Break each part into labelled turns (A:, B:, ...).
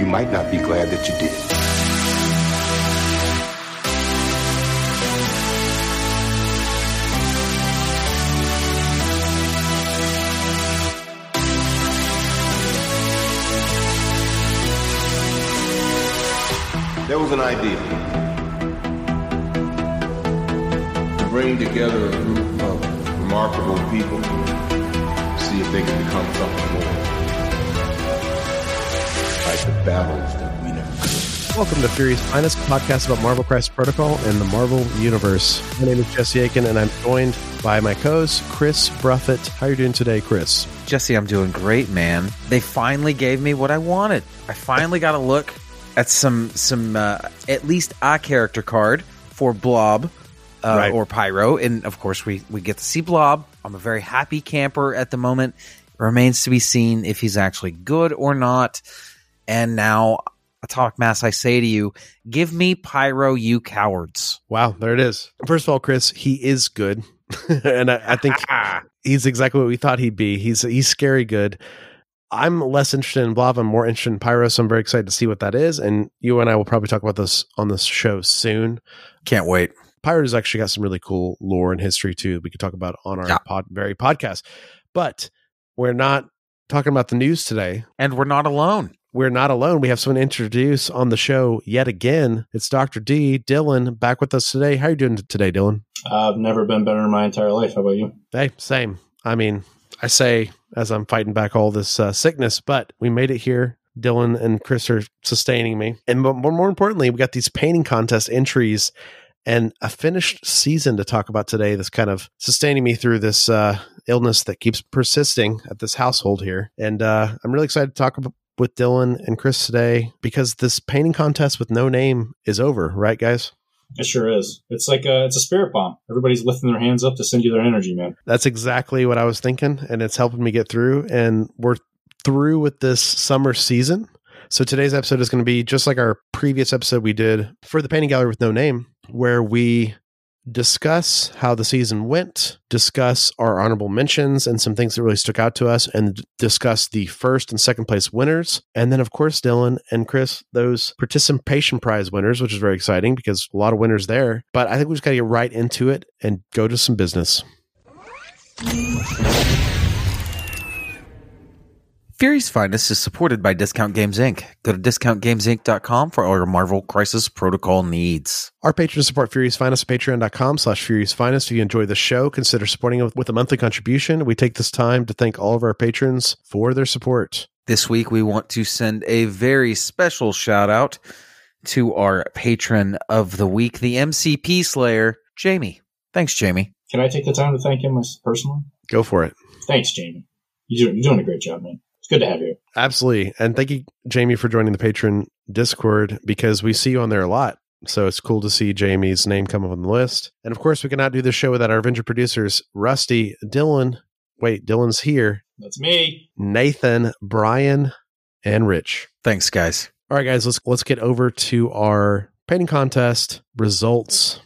A: You might not be glad that you did. There was an idea to bring together a group of remarkable people, see if they can become something the battles that we never could.
B: Welcome to Fury's Finest podcast about Marvel Crisis Protocol and the Marvel Universe. My name is Jesse Aiken, and I'm joined by my co-host Chris Bruffett. How are you doing today, Chris?
C: Jesse, I'm doing great, man. They finally gave me what I wanted. I finally got a look at some some uh, at least a character card for Blob uh,
B: Right.
C: or Pyro, and of course we we get to see Blob. I'm a very happy camper at the moment. It remains to be seen if he's actually good or not. And now, Atomic Mass, I say to you, give me Pyro, you cowards.
B: Wow, there it is. First of all, Chris, he is good, and I, I think he's exactly what we thought he'd be. He's he's scary good. I'm less interested in Blob. I'm more interested in Pyro, so I'm very excited to see what that is. And you and I will probably talk about this on this show soon.
C: Can't wait.
B: Pyro's actually got some really cool lore and history too. We could talk about on our
C: Yeah.
B: pod, very podcast. But we're not talking about the news today.
C: And we're not alone.
B: We're not alone. We have someone to introduce on the show yet again. It's Dr. D. Dylan back with us today. How are you doing today, Dylan?
D: I've never been better in my entire life. How about you?
B: Hey, same. I mean, I say as I'm fighting back all this uh, sickness, but we made it here. Dylan and Chris are sustaining me. And mo- more, more importantly, we got these painting contest entries and a finished season to talk about today that's kind of sustaining me through this uh, illness that keeps persisting at this household here. And uh, I'm really excited to talk about with Dylan and Chris today because this painting contest with no name is over, right, guys?
D: It sure is. It's like a, it's a spirit bomb. Everybody's lifting their hands up to send you their energy, man.
B: That's exactly what I was thinking, and it's helping me get through. And we're through with this summer season. So today's episode is going to be just like our previous episode we did for the painting gallery with no name, where we discuss how the season went, discuss our honorable mentions and some things that really stuck out to us, and discuss the first and second place winners. And then, of course, Dylan and Chris, those participation prize winners, which is very exciting because a lot of winners there. But I think we just got to get right into it and go to some business.
C: Fury's Finest is supported by Discount Games Inc. Go to discountgamesinc.com for all your Marvel Crisis Protocol needs.
B: Our patrons support Fury's Finest at patreon.com slash Fury's Finest. If you enjoy the show, consider supporting it with a monthly contribution. We take this time to thank all of our patrons for their support.
C: This week, we want to send a very special shout out to our patron of the week, the MCP Slayer, Jamie. Thanks, Jamie.
D: Can I take the time to thank him personally?
B: Go for it.
D: Thanks, Jamie. You're doing a great job, man. It's good to have you.
B: Absolutely. And thank you, Jamie, for joining the patron Discord because we see you on there a lot. So it's cool to see Jamie's name come up on the list. And of course, we cannot do this show without our Avenger producers, Rusty, Dylan. Wait, Dylan's here.
D: That's me.
B: Nathan, Brian, and Rich.
C: Thanks, guys.
B: All right, guys, let's let's get over to our painting contest results.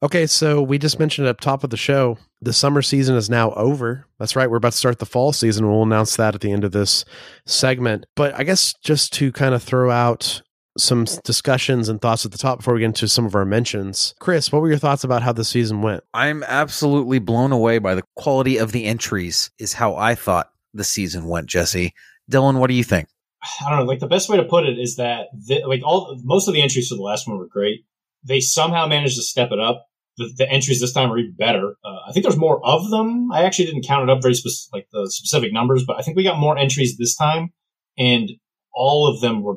B: Okay, so we just mentioned up top of the show, the summer season is now over. That's right, we're about to start the fall season. We'll announce that at the end of this segment. But I guess just to kind of throw out some discussions and thoughts at the top before we get into some of our mentions. Chris, what were your thoughts about how the season went?
C: I'm absolutely blown away by the quality of the entries, is how I thought the season went, Jesse. Dylan, what do you think?
D: I don't know. Like the best way to put it is that the, like all most of the entries for the last one were great. They somehow managed to step it up. The, the entries this time are even better. Uh, I think there's more of them. I actually didn't count it up very specific, like the specific numbers, but I think we got more entries this time, and all of them were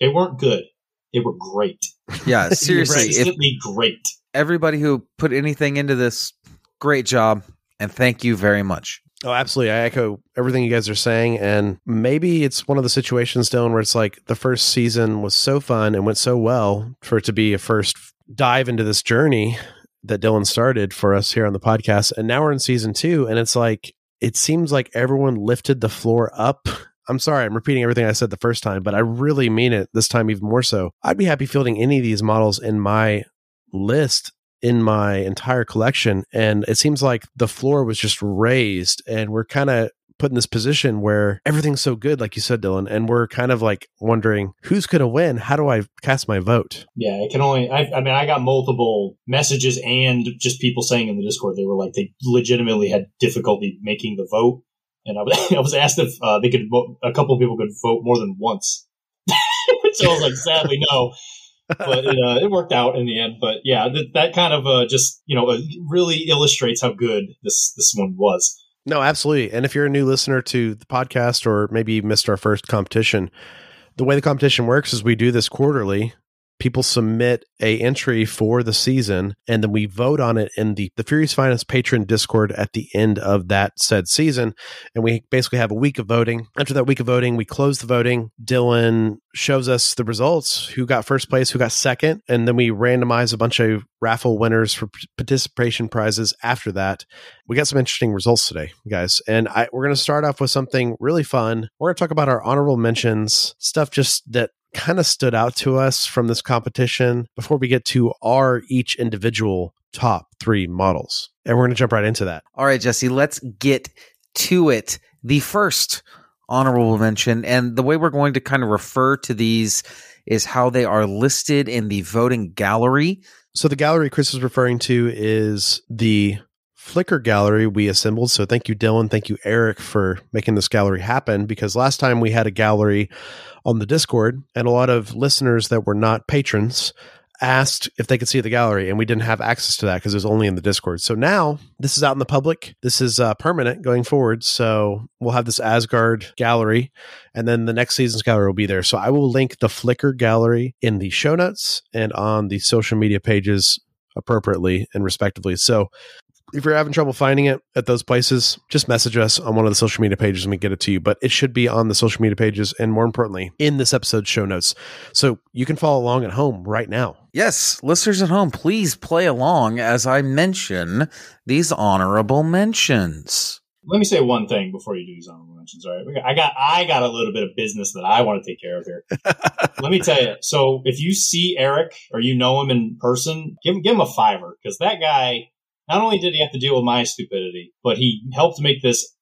D: they weren't good. They were great.
C: Yeah, seriously,
D: Consistently great.
C: everybody who put anything into this, great job, and thank you very much.
B: Oh, absolutely. I echo everything you guys are saying. And maybe it's one of the situations, Dylan, where it's like the first season was so fun and went so well for it to be a first dive into this journey that Dylan started for us here on the podcast. And now we're in season two. And it's like, it seems like everyone lifted the floor up. I'm sorry, I'm repeating everything I said the first time, but I really mean it this time even more so. I'd be happy fielding any of these models in my list in my entire collection. And it seems like the floor was just raised and we're kind of put in this position where everything's so good, like you said, Dylan, and we're kind of like wondering who's going to win? How do I cast my vote?
D: Yeah, it can only. I, I mean, I got multiple messages and just people saying in the Discord they were like they legitimately had difficulty making the vote, and I was I was asked if uh, they could vote. A couple of people could vote more than once, which I was like, sadly no. But it, uh, it worked out in the end. But yeah, th- that kind of uh, just you know uh, really illustrates how good this this one was.
B: No, absolutely. And if you're a new listener to the podcast or maybe you missed our first competition, the way the competition works is we do this quarterly. People submit a entry for the season, and then we vote on it in the the Fury's Finest patron Discord at the end of that said season. And we basically have a week of voting. After that week of voting, we close the voting. Dylan shows us the results: who got first place, who got second, and then we randomize a bunch of raffle winners for participation prizes. After that, we got some interesting results today, guys. And I, we're going to start off with something really fun. We're going to talk about our honorable mentions, stuff just that kind of stood out to us from this competition before we get to our each individual top three models. And we're going to jump right into that.
C: All right, Jesse, let's get to it. The first honorable mention, and the way we're going to kind of refer to these is how they are listed in the voting gallery.
B: So the gallery Chris is referring to is the Flickr gallery we assembled. So thank you, Dylan. Thank you, Eric, for making this gallery happen. Because last time we had a gallery on the Discord, and a lot of listeners that were not patrons asked if they could see the gallery, and we didn't have access to that because it was only in the Discord. So now this is out in the public. This is uh, permanent going forward. So we'll have this Asgard gallery, and then the next season's gallery will be there. So I will link the Flickr gallery in the show notes and on the social media pages appropriately and respectively. So if you're having trouble finding it at those places, just message us on one of the social media pages and we get it to you. But it should be on the social media pages and more importantly, in this episode's show notes. So you can follow along at home right now.
C: Yes, listeners at home, please play along as I mention these honorable mentions.
D: Let me say one thing before you do these honorable mentions. All right, I got I got a little bit of business that I want to take care of here. Let me tell you. So if you see Eric or you know him in person, give him give him a fiver because that guy. Not only did he have to deal with my stupidity, but he helped make this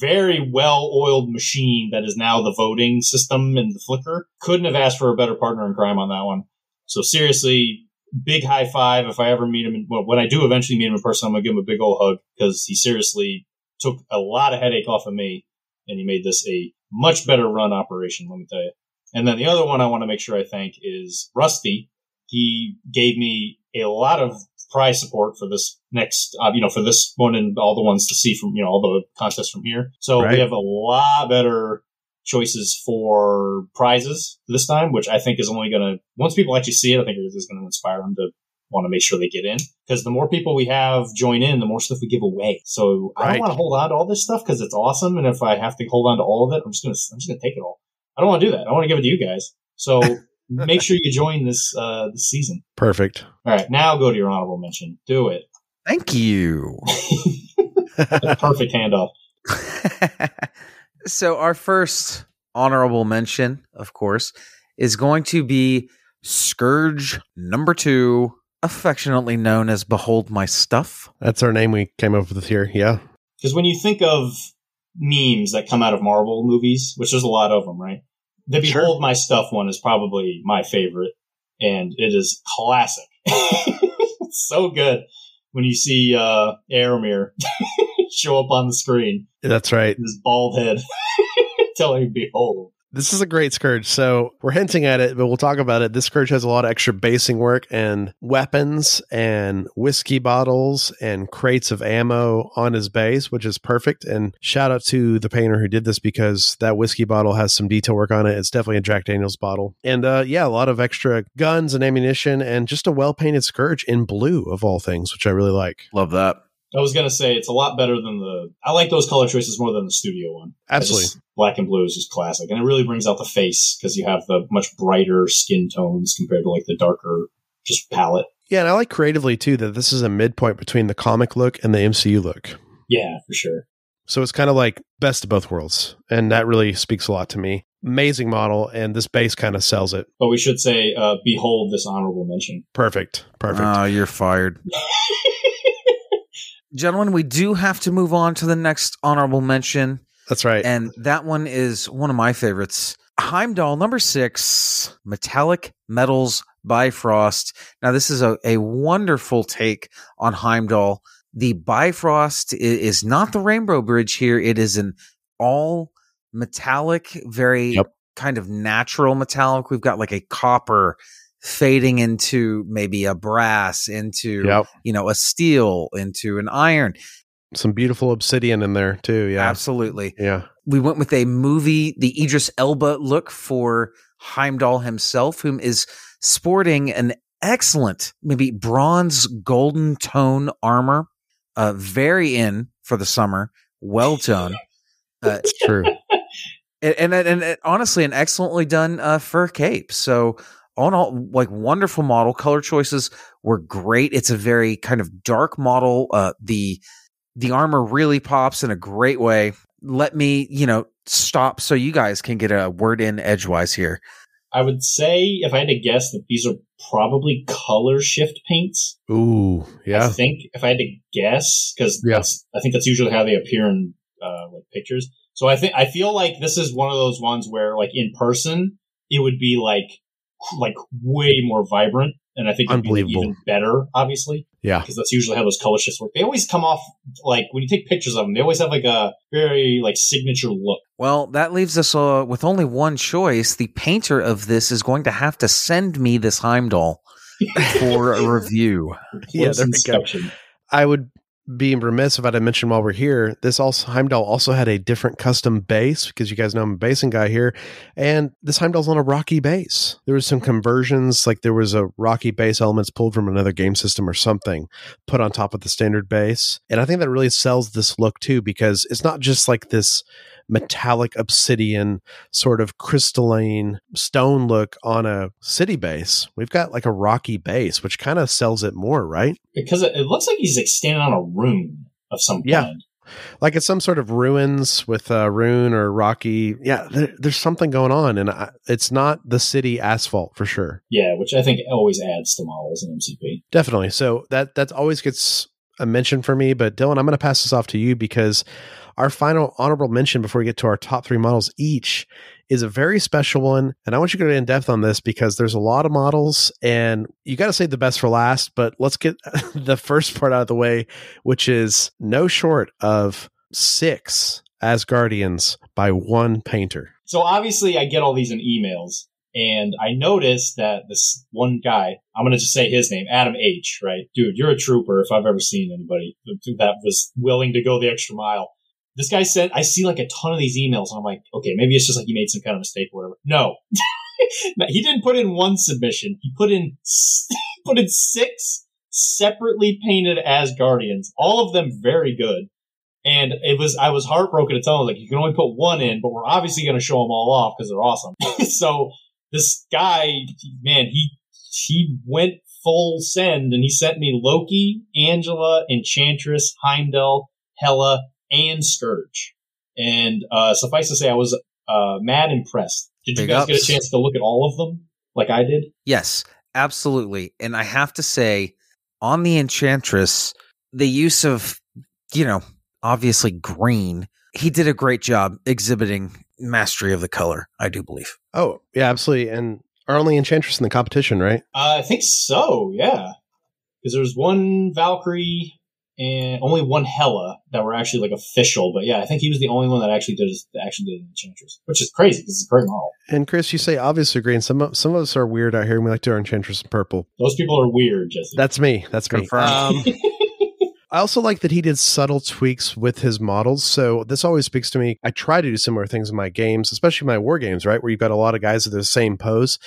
D: very well oiled machine that is now the voting system in the Flickr. Couldn't have asked for a better partner in crime on that one. So seriously, big high five if I ever meet him. In, well, when I do eventually meet him in person, I'm gonna give him a big old hug because he seriously took a lot of headache off of me, and he made this a much better run operation. Let me tell you. And then the other one I want to make sure I thank is Rusty. He gave me a lot of prize support for this next, uh, you know, for this one and all the ones to see from, you know, all the contests from here. So
B: Right.
D: we have a lot better choices for prizes this time, which I think is only going to, once people actually see it, I think it is going to inspire them to want to make sure they get in. Because the more people we have join in, the more stuff we give away. So I don't want to hold on to all this stuff because it's awesome. And if I have to hold on to all of it, I'm just going to, I'm just going to take it all. I don't want to do that. I want to give it to you guys. So make sure you join this, uh, this season.
B: Perfect.
D: All right. Now go to your honorable mention. Do it.
C: Thank you.
D: Perfect handoff.
C: so, our first honorable mention, of course, is going to be Scourge number two, affectionately known as Behold My Stuff.
B: That's our name we came up with here. Yeah.
D: Because when you think of memes that come out of Marvel movies, which there's a lot of them, right? The
B: Sure.
D: Behold My Stuff one is probably my favorite, and it is classic. so good when you see uh, Aramir show up on the screen
B: That's right.
D: with his bald head. telling behold.
B: This is a great Scourge. So we're hinting at it, but we'll talk about it. This Scourge has a lot of extra basing work and weapons and whiskey bottles and crates of ammo on his base, which is perfect. And shout out to the painter who did this because that whiskey bottle has some detail work on it. It's definitely a Jack Daniels bottle. And uh, yeah, a lot of extra guns and ammunition and just a well painted Scourge in blue of all things, which I really like.
C: Love that.
D: I was gonna say it's a lot better than the. I like those color choices more than the studio one.
B: Absolutely.
D: just- black and blue is just classic, and it really brings out the face because you have the much brighter skin tones compared to like the darker just palette.
B: Yeah, and I like creatively too that this is a midpoint between the comic look and the MCU look.
D: Yeah, for sure.
B: So it's kind of like best of both worlds. And that really speaks a lot to me. Amazing model, and this base kind of sells it.
D: But we should say, uh, behold this honorable mention.
B: Perfect. Perfect.
C: Oh, you're fired. Gentlemen, we do have to move on to the next honorable mention.
B: That's right.
C: And that one is one of my favorites. Heimdall number six, Metallic Metals Bifrost. Now, this is a, a wonderful take on Heimdall. The Bifrost is not the Rainbow Bridge here. It is an all metallic, very
B: Yep.
C: kind of natural metallic. We've got like a copper fading into maybe a brass, into,
B: yep.
C: you know, a steel, into an iron.
B: Some beautiful obsidian in there too. Yeah.
C: Absolutely
B: Yeah.
C: we went with a movie, the Idris Elba look for Heimdall himself, whom is sporting an excellent, maybe bronze golden tone armor, uh, very in for the summer, well done. Uh,
B: It's true.
C: and, and, and, and honestly, an excellently done uh, fur cape. So, all in all, like wonderful model. Color choices were great. It's a very kind of dark model. Uh, the the armor really pops in a great way. Let me, you know, stop so you guys can get a word in edgewise here.
D: I would say, if I had to guess, that these are probably color shift paints.
B: Ooh. Yeah.
D: I think if I had to guess, because
B: Yeah.
D: I think that's usually how they appear in uh, like pictures. So I think I feel like this is one of those ones where, like in person, it would be like like way more vibrant, and I think it'd be
B: Unbelievable.
D: even better, obviously,
B: Yeah.
D: because that's usually how those color shifts work. They always come off like when you take pictures of them, they always have like a very like signature look.
C: Well, that leaves us uh, with only one choice. The painter of this is going to have to send me this Heimdall for a review.
B: Yeah. There we go. I would be remiss if I didn't mention while we're here. This also Heimdall also had a different custom base because you guys know I'm a basing guy here, and this Heimdall's on a rocky base. There was some conversions, like there was a rocky base elements pulled from another game system or something put on top of the standard base, and I think that really sells this look too because it's not just like this metallic obsidian sort of crystalline stone look on a city base. We've got like a rocky base, which kind of sells it more, right?
D: because it, it looks like he's like standing on a rune of some
B: Yeah.
D: kind.
B: like it's some sort of ruins with a rune or rocky. Yeah, there, there's something going on, and I, it's not the city asphalt for sure.
D: Yeah, which I think always adds to models in MCP.
B: Definitely. So that that always gets a mention for me. But Dylan, I'm going to pass this off to you because our final honorable mention before we get to our top three models each is a very special one. And I want you to go in depth on this because there's a lot of models and you got to save the best for last. But let's get the first part out of the way, which is no short of six Asgardians by one painter.
D: So obviously, I get all these in emails, and I noticed that this one guy, I'm going to just say his name, Adam H, right? Dude, you're a trooper if I've ever seen anybody that was willing to go the extra mile. This guy said, I see like a ton of these emails, and I'm like, okay, maybe it's just like he made some kind of mistake or whatever. No. He didn't put in one submission. He put in, put in six separately painted Asgardians, all of them very good. And it was, I was heartbroken to tell him, like, you can only put one in, but we're obviously going to show them all off because they're awesome. so this guy, man, he, he went full send and he sent me Loki, Angela, Enchantress, Heimdall, Hela, and Scourge. And, uh, suffice to say, I was, uh, mad impressed. Did you
C: Big
D: guys get a chance to look at all of them like I did?
C: Yes, absolutely. And I have to say, on the Enchantress, the use of, you know, obviously green, he did a great job exhibiting mastery of the color, I do believe.
B: Oh, yeah, absolutely. And our only enchantress in the competition, right?
D: Uh, I think so, yeah. Because there's one Valkyrie and only one Hela that were actually like official. But yeah, I think he was the only one that actually did that actually did Enchantress, which is crazy because it's a great model.
B: And Chris, you say obviously green. Some of, some of us are weird out here, and we like to our Enchantress in purple.
D: Those people are weird, Jesse.
B: That's me. That's me.
C: Confirmed.
B: Um, I also like that he did subtle tweaks with his models. So this always speaks to me. I try to do similar things in my games, especially my war games, right? Where you've got a lot of guys with the same pose.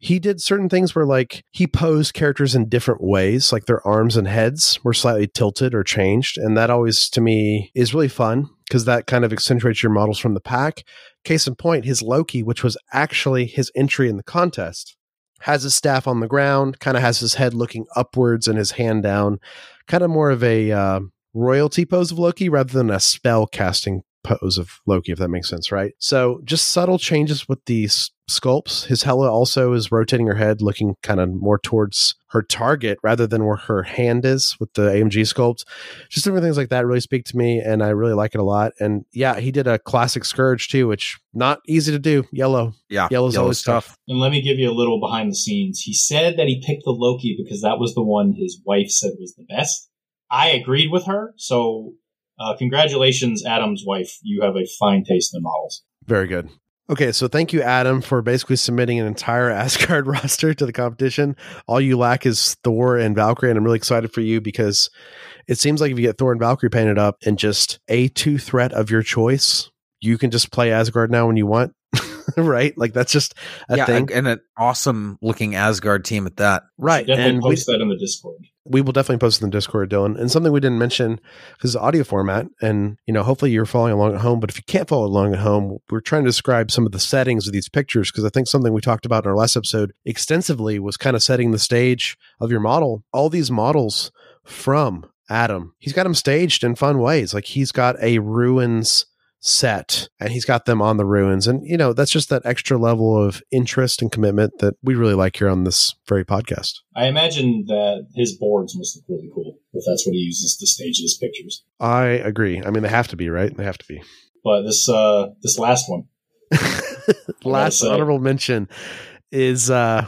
B: He did certain things where like he posed characters in different ways, like their arms and heads were slightly tilted or changed. And that always to me is really fun because that kind of accentuates your models from the pack. Case in point, his Loki, which was actually his entry in the contest, has his staff on the ground, kind of has his head looking upwards and his hand down, kind of more of a uh, royalty pose of Loki rather than a spell casting pose of Loki, if that makes sense, right? So just subtle changes with these sculpts. His Hela also is rotating her head, looking kind of more towards her target rather than where her hand is with the AMG sculpt. Just different things like that really speak to me, and I really like it a lot. And yeah, he did a classic Scourge too, which not easy to do. Yellow,
C: yeah,
B: yellow's always tough.
D: And let me give you a little behind the scenes. He said that he picked the Loki because that was the one his wife said was the best. I agreed with her, so uh, congratulations, Adam's wife. You have a fine taste in models.
B: Very good. Okay, so thank you, Adam, for basically submitting an entire Asgard roster to the competition. All you lack is Thor and Valkyrie, and I'm really excited for you because it seems like if you get Thor and Valkyrie painted up and just a two threat of your choice, you can just play Asgard now when you want. right? Like that's just a
C: yeah,
B: thing.
C: and an awesome looking Asgard team at that.
B: Right.
D: Definitely
B: And we,
D: post that in the Discord.
B: We will definitely post in the Discord, Dylan. And something we didn't mention because audio format, and you know, hopefully you're following along at home. But if you can't follow along at home, we're trying to describe some of the settings of these pictures because I think something we talked about in our last episode extensively was kind of setting the stage of your model. All these models from Adam, he's got them staged in fun ways. Like he's got a ruins set and he's got them on the ruins. And you know that's just that extra level of interest and commitment that we really like here on this very podcast.
D: I imagine that his boards must look really cool if that's what he uses to stage his pictures.
B: i agree. I mean they have to be right? They have to be.
D: But this uh this last one,
B: last honorable mention is uh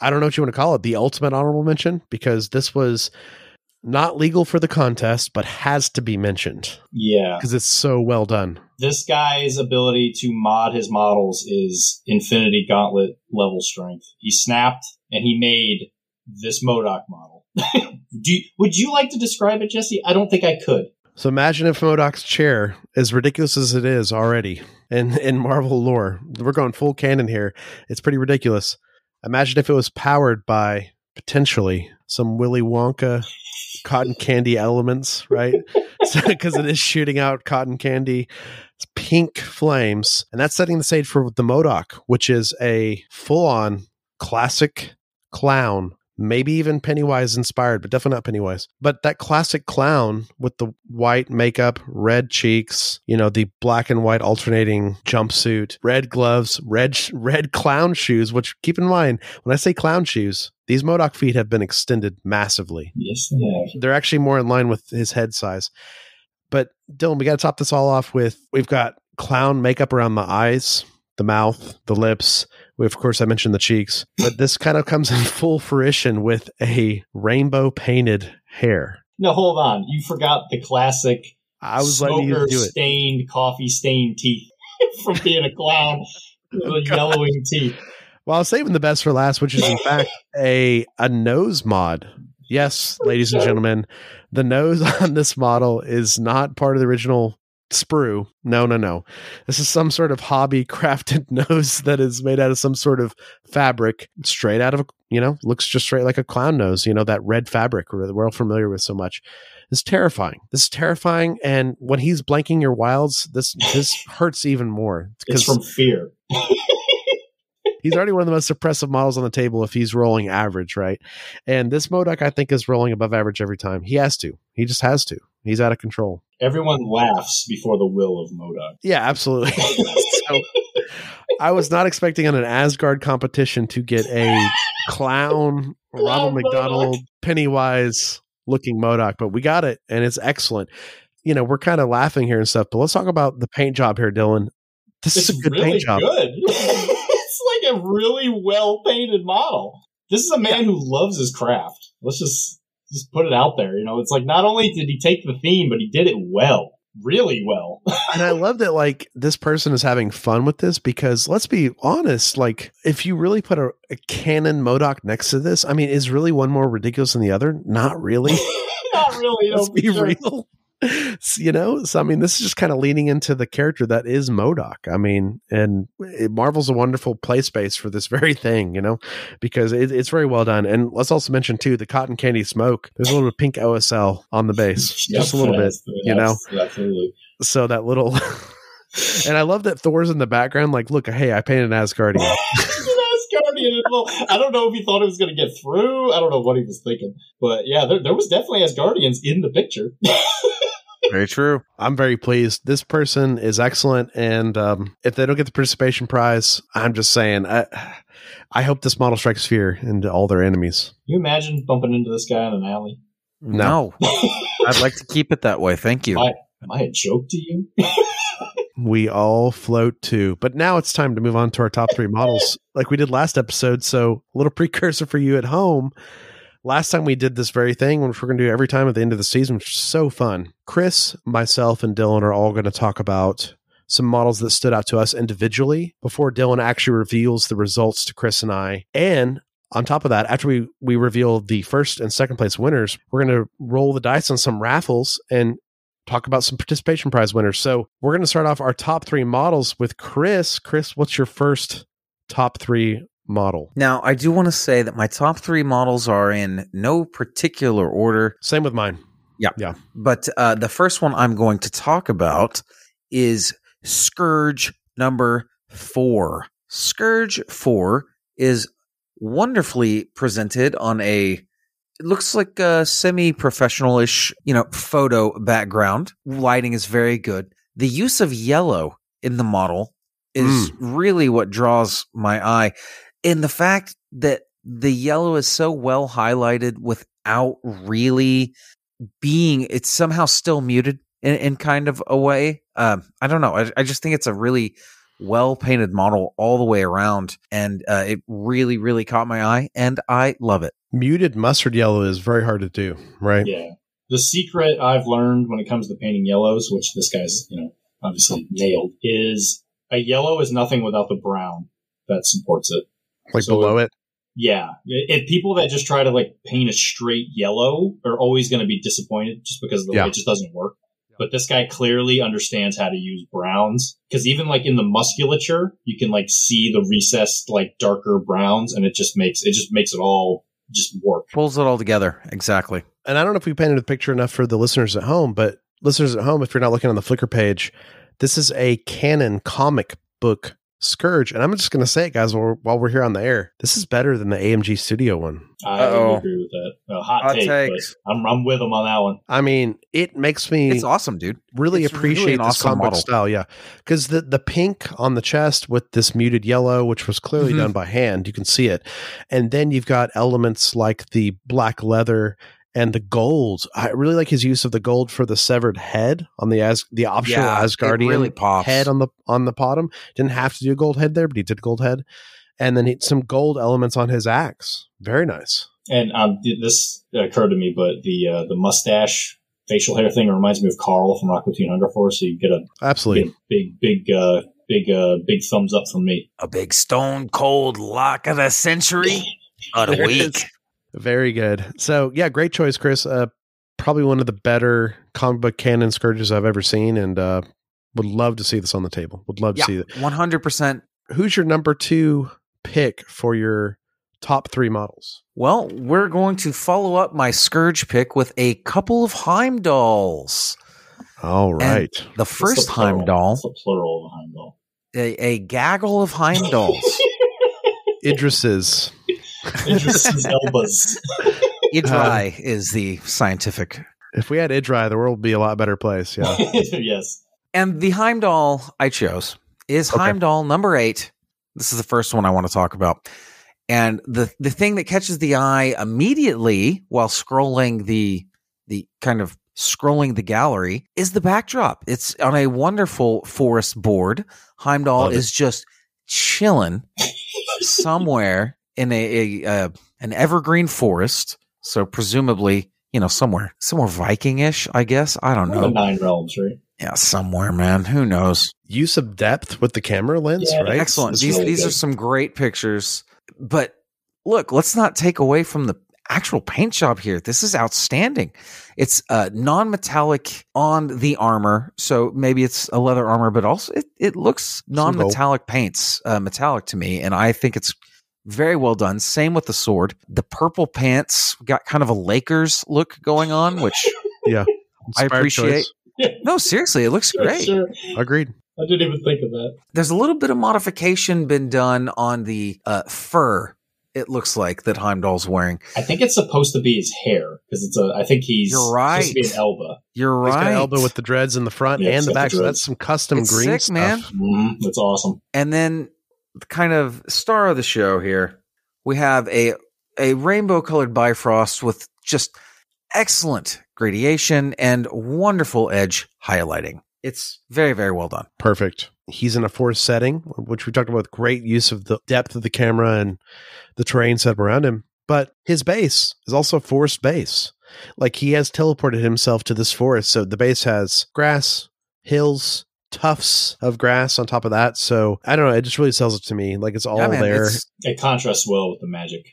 B: i don't know what you want to call it the ultimate honorable mention because this was not legal for the contest but has to be mentioned
D: yeah,
B: because it's so well done
D: this guy's ability to mod his models is Infinity Gauntlet level strength. He snapped and he made this MODOK model. Do you, would you like to describe it, Jesse? I don't think I could.
B: So imagine if MODOK's chair, as ridiculous as it is already in, in Marvel lore, we're going full canon here. It's pretty ridiculous. Imagine if it was powered by potentially some Willy Wonka cotton candy elements, right? Because it is shooting out cotton candy, it's pink flames, and that's setting the stage for the MODOK, which is a full on classic clown maybe even Pennywise inspired, but definitely not Pennywise. But that classic clown with the white makeup, red cheeks, you know, the black and white alternating jumpsuit, red gloves, red red clown shoes. Which keep in mind when I say clown shoes, these MODOK feet have been extended massively.
D: Yes, they have.
B: They're actually more in line with his head size. But Dylan, we got to top this all off with we've got clown makeup around the eyes, the mouth, the lips. Of course, I mentioned the cheeks, but this kind of comes in full fruition with a rainbow painted hair.
D: No, hold on. You forgot the classic
B: I was
D: smoker
B: do it.
D: stained, coffee stained teeth from being a clown with
B: Oh,
D: yellowing teeth.
B: Well, I was saving the best for last, which is in fact a a nose mod. Yes, ladies and gentlemen, the nose on this model is not part of the original sprue. No, no, no. This is some sort of hobby crafted nose that is made out of some sort of fabric straight out of, a, you know, looks just straight like a clown nose, you know, that red fabric we're all familiar with so much. It's terrifying. This is terrifying. And when he's blanking your wilds, this this hurts even more.
D: It's from fear.
B: he's already one of the most suppressive models on the table if he's rolling average, right? And this MODOK, I think, is rolling above average every time. He has to. He just has to. He's out of control.
D: Everyone laughs before the will of MODOK.
B: Yeah, absolutely. so I was not expecting on an Asgard competition to get a clown Ronald McDonald Pennywise looking MODOK, but we got it and it's excellent. You know, we're kind of laughing here and stuff, but let's talk about the paint job here, Dylan. This
D: It's
B: is a good
D: really
B: paint job.
D: good. it's like a really well painted model. This is a man who loves his craft. Let's just just put it out there. You know, it's like not only did he take the theme, but he did it well, really well.
B: and I love that like this person is having fun with this because let's be honest, like if you really put a, a canon MODOK next to this, I mean, is really one more ridiculous than the other? Not really.
D: not really.
B: Let's be
D: sure.
B: real. You know, so I mean, this is just kind of leaning into the character that is MODOK. I mean, and it, Marvel's a wonderful play space for this very thing, you know, because it, it's very well done. And let's also mention too the cotton candy smoke. There's a little pink OSL on the base, just a little bit, you know.
D: Absolutely.
B: So that little. And I love that Thor's in the background. Like, look, hey, I painted an Asgardian.
D: He's an Asgardian. Well, I don't know if he thought it was going to get through. I don't know what he was thinking, but yeah, there, there was definitely Asgardians in the picture.
C: Very true.
B: I'm very pleased. This person is excellent, and um, if they don't get the participation prize, I'm just saying, I, I hope this model strikes fear into all their enemies.
D: you imagine bumping into this guy in an alley?
B: No.
C: No. I'd like to keep it that way. Thank you.
D: Why? Am I a joke to you?
B: We all float too. But now it's time to move on to our top three models, like we did last episode. So a little precursor for you at home. Last time we did this very thing, which we're going to do every time at the end of the season, which is so fun. Chris, myself, and Dylan are all going to talk about some models that stood out to us individually before Dylan actually reveals the results to Chris and I. And on top of that, after we we reveal the first and second place winners, we're going to roll the dice on some raffles and talk about some participation prize winners. So we're going to start off our top three models with Chris. Chris, what's your first top three model?
C: Now, I do want to say that my top three models are in no particular order,
B: Same with mine. Yeah. Yeah.
C: But uh, the first one I'm going to talk about is Scourge number four. Scourge four is wonderfully presented on a it looks like a semi-professional-ish, you know, photo background. Lighting is very good. The use of yellow in the model is really what draws my eye. And the fact that the yellow is so well highlighted without really being, it's somehow still muted in, in kind of a way. Um, I don't know. I, I just think it's a really well painted model all the way around. And uh, it really, really caught my eye. And I love it.
B: Muted mustard yellow is very hard to do, right?
D: Yeah. The secret I've learned when it comes to painting yellows, which this guy's, you know, obviously nailed, is a yellow is nothing without the brown that supports it.
B: Like
D: So-
B: below it.
D: Yeah. If people that just try to like paint a straight yellow are always going to be disappointed just because the
B: Yeah.
D: way it just doesn't work. But this guy clearly understands how to use browns because even like in the musculature, you can like see the recessed like darker browns and it just makes, it just makes it all just work.
C: Pulls it all together. Exactly.
B: And I don't know if we painted the picture enough for the listeners at home, but listeners at home, if you're not looking on the Flickr page, this is a canon comic book Scourge. And I'm just going to say it, guys, while we're, while we're here on the air. This is better than the AMG Studio one.
D: I
C: Uh-oh.
D: agree with that. A hot,
C: Hot
D: take,
C: takes.
D: but I'm, I'm with him on that one.
B: I mean, it makes me
C: It's awesome, dude.
B: really
C: It's really
B: appreciate
C: an
B: this
C: awesome
B: comic
C: model.
B: style. Yeah, because the the pink on the chest with this muted yellow, which was clearly
C: Mhm.
B: done by hand, you can see it, and then you've got elements like the black leather and the gold. I really like his use of the gold for the severed head on the as the optional
C: Yeah,
B: Asgardian
C: really pops.
B: head on the on the bottom. Didn't have to do a gold head there, but he did gold head, and then he, some gold elements on his axe. Very nice.
D: And um, this occurred to me, but the uh, the mustache facial hair thing reminds me of Carl from Aqua Teen Hunger Force. So you get a,
B: Absolutely.
D: get a big, big, uh, big, uh, big thumbs up from me.
C: A big stone cold lock of the century of the week.
B: Is. Very good. So yeah, great choice, Chris. Uh, probably one of the better comic book canon scourges I've ever seen, and uh, would love to see this on the table. Would love to
C: Yeah.
B: see that.
C: One hundred percent.
B: Who's your number two pick for your top three models?
C: Well, we're going to follow up my Scourge pick with a couple of Heimdalls.
B: All right.
C: The first
D: the?
C: Heimdall,
D: What's the plural of a Heimdall?
C: a, a gaggle of Heimdalls.
B: Idris's.
D: Idris's elbows.
C: Idrai um, is the scientific.
B: If we had Idri, the world would be a lot better place. Yeah.
D: yes.
C: And the Heimdall I chose is
B: Okay.
C: Heimdall number eight. This is the first one I want to talk about. And the the thing that catches the eye immediately while scrolling the the kind of scrolling the gallery is the backdrop. It's on a wonderful forest board. Heimdall
B: Love it.
C: is just chilling somewhere in a, a uh, an evergreen forest. So presumably you know, somewhere, somewhere Viking-ish, I guess. I don't
D: The
C: know.
D: nine realms, right?
C: Yeah, somewhere, man. Who knows?
B: Use of depth with the camera lens,
D: Yeah,
B: right?
C: Excellent.
D: It's
C: These
D: really
C: these are some great pictures. But look, let's not take away from the actual paint job here. This is outstanding. It's uh, non-metallic on the armor, so maybe it's a leather armor, but also it, it looks non-metallic paints, uh, metallic to me, and I think it's very well done. Same with the sword. The purple pants got kind of a Lakers look going on, which yeah,
B: I
C: appreciate.
B: choice.
C: no, seriously, it looks great.
D: Sure.
B: Agreed.
D: I didn't even think of that.
C: there's a little bit of modification been done on the uh, fur. It looks like that Heimdall's wearing.
D: I think it's supposed to be his hair because it's a. I think he's
C: You're
D: supposed to be
C: right.
D: an Elba.
C: You're
B: He's
C: right.
B: got elbow with the dreads in the front
D: Yeah,
B: and the
D: got the
B: back. So that's some custom
C: It's
B: green
C: sick,
B: stuff.
C: man.
D: Mm, that's awesome.
C: and then the kind of star of the show here, we have a a rainbow colored Bifrost with just excellent gradation and wonderful edge highlighting. It's very very well done.
B: Perfect. He's in a forest setting, which we talked about great use of the depth of the camera and the terrain set around him. But his base is also a forest base. Like he has teleported himself to this forest. So the base has grass, hills, tufts of grass on top of that. So I don't know. It just really sells it to me. Like it's all
C: Yeah, man,
B: there.
C: it's
D: It contrasts well with the magic.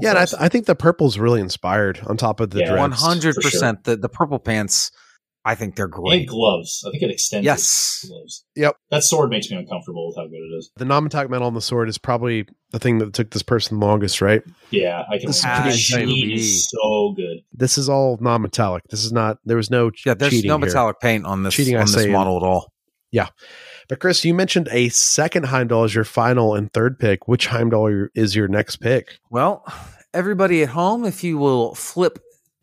B: yeah, and I, th- I think the purple's really inspired on top of the
D: Yeah,
B: dreads.
C: one hundred
D: for
C: percent. The the purple pants, I think they're
D: and
C: great.
D: gloves. I think it extends.
C: Yes.
D: gloves.
B: Yep.
D: That sword makes me uncomfortable with how good it is.
B: The non-metallic metal on the sword is probably the thing that took this person the longest, right?
D: Yeah, I can.
B: This is pretty
D: sheen is so good.
B: This is all non-metallic. This is not. There was no
C: Yeah, there's
B: cheating
C: no
B: here.
C: metallic paint on this
B: Cheating, I
C: on this
B: say,
C: model at all.
B: But Chris, you mentioned a second Heimdall as your final and third pick. Which Heimdall is your next pick?
C: Well, everybody at home, if you will flip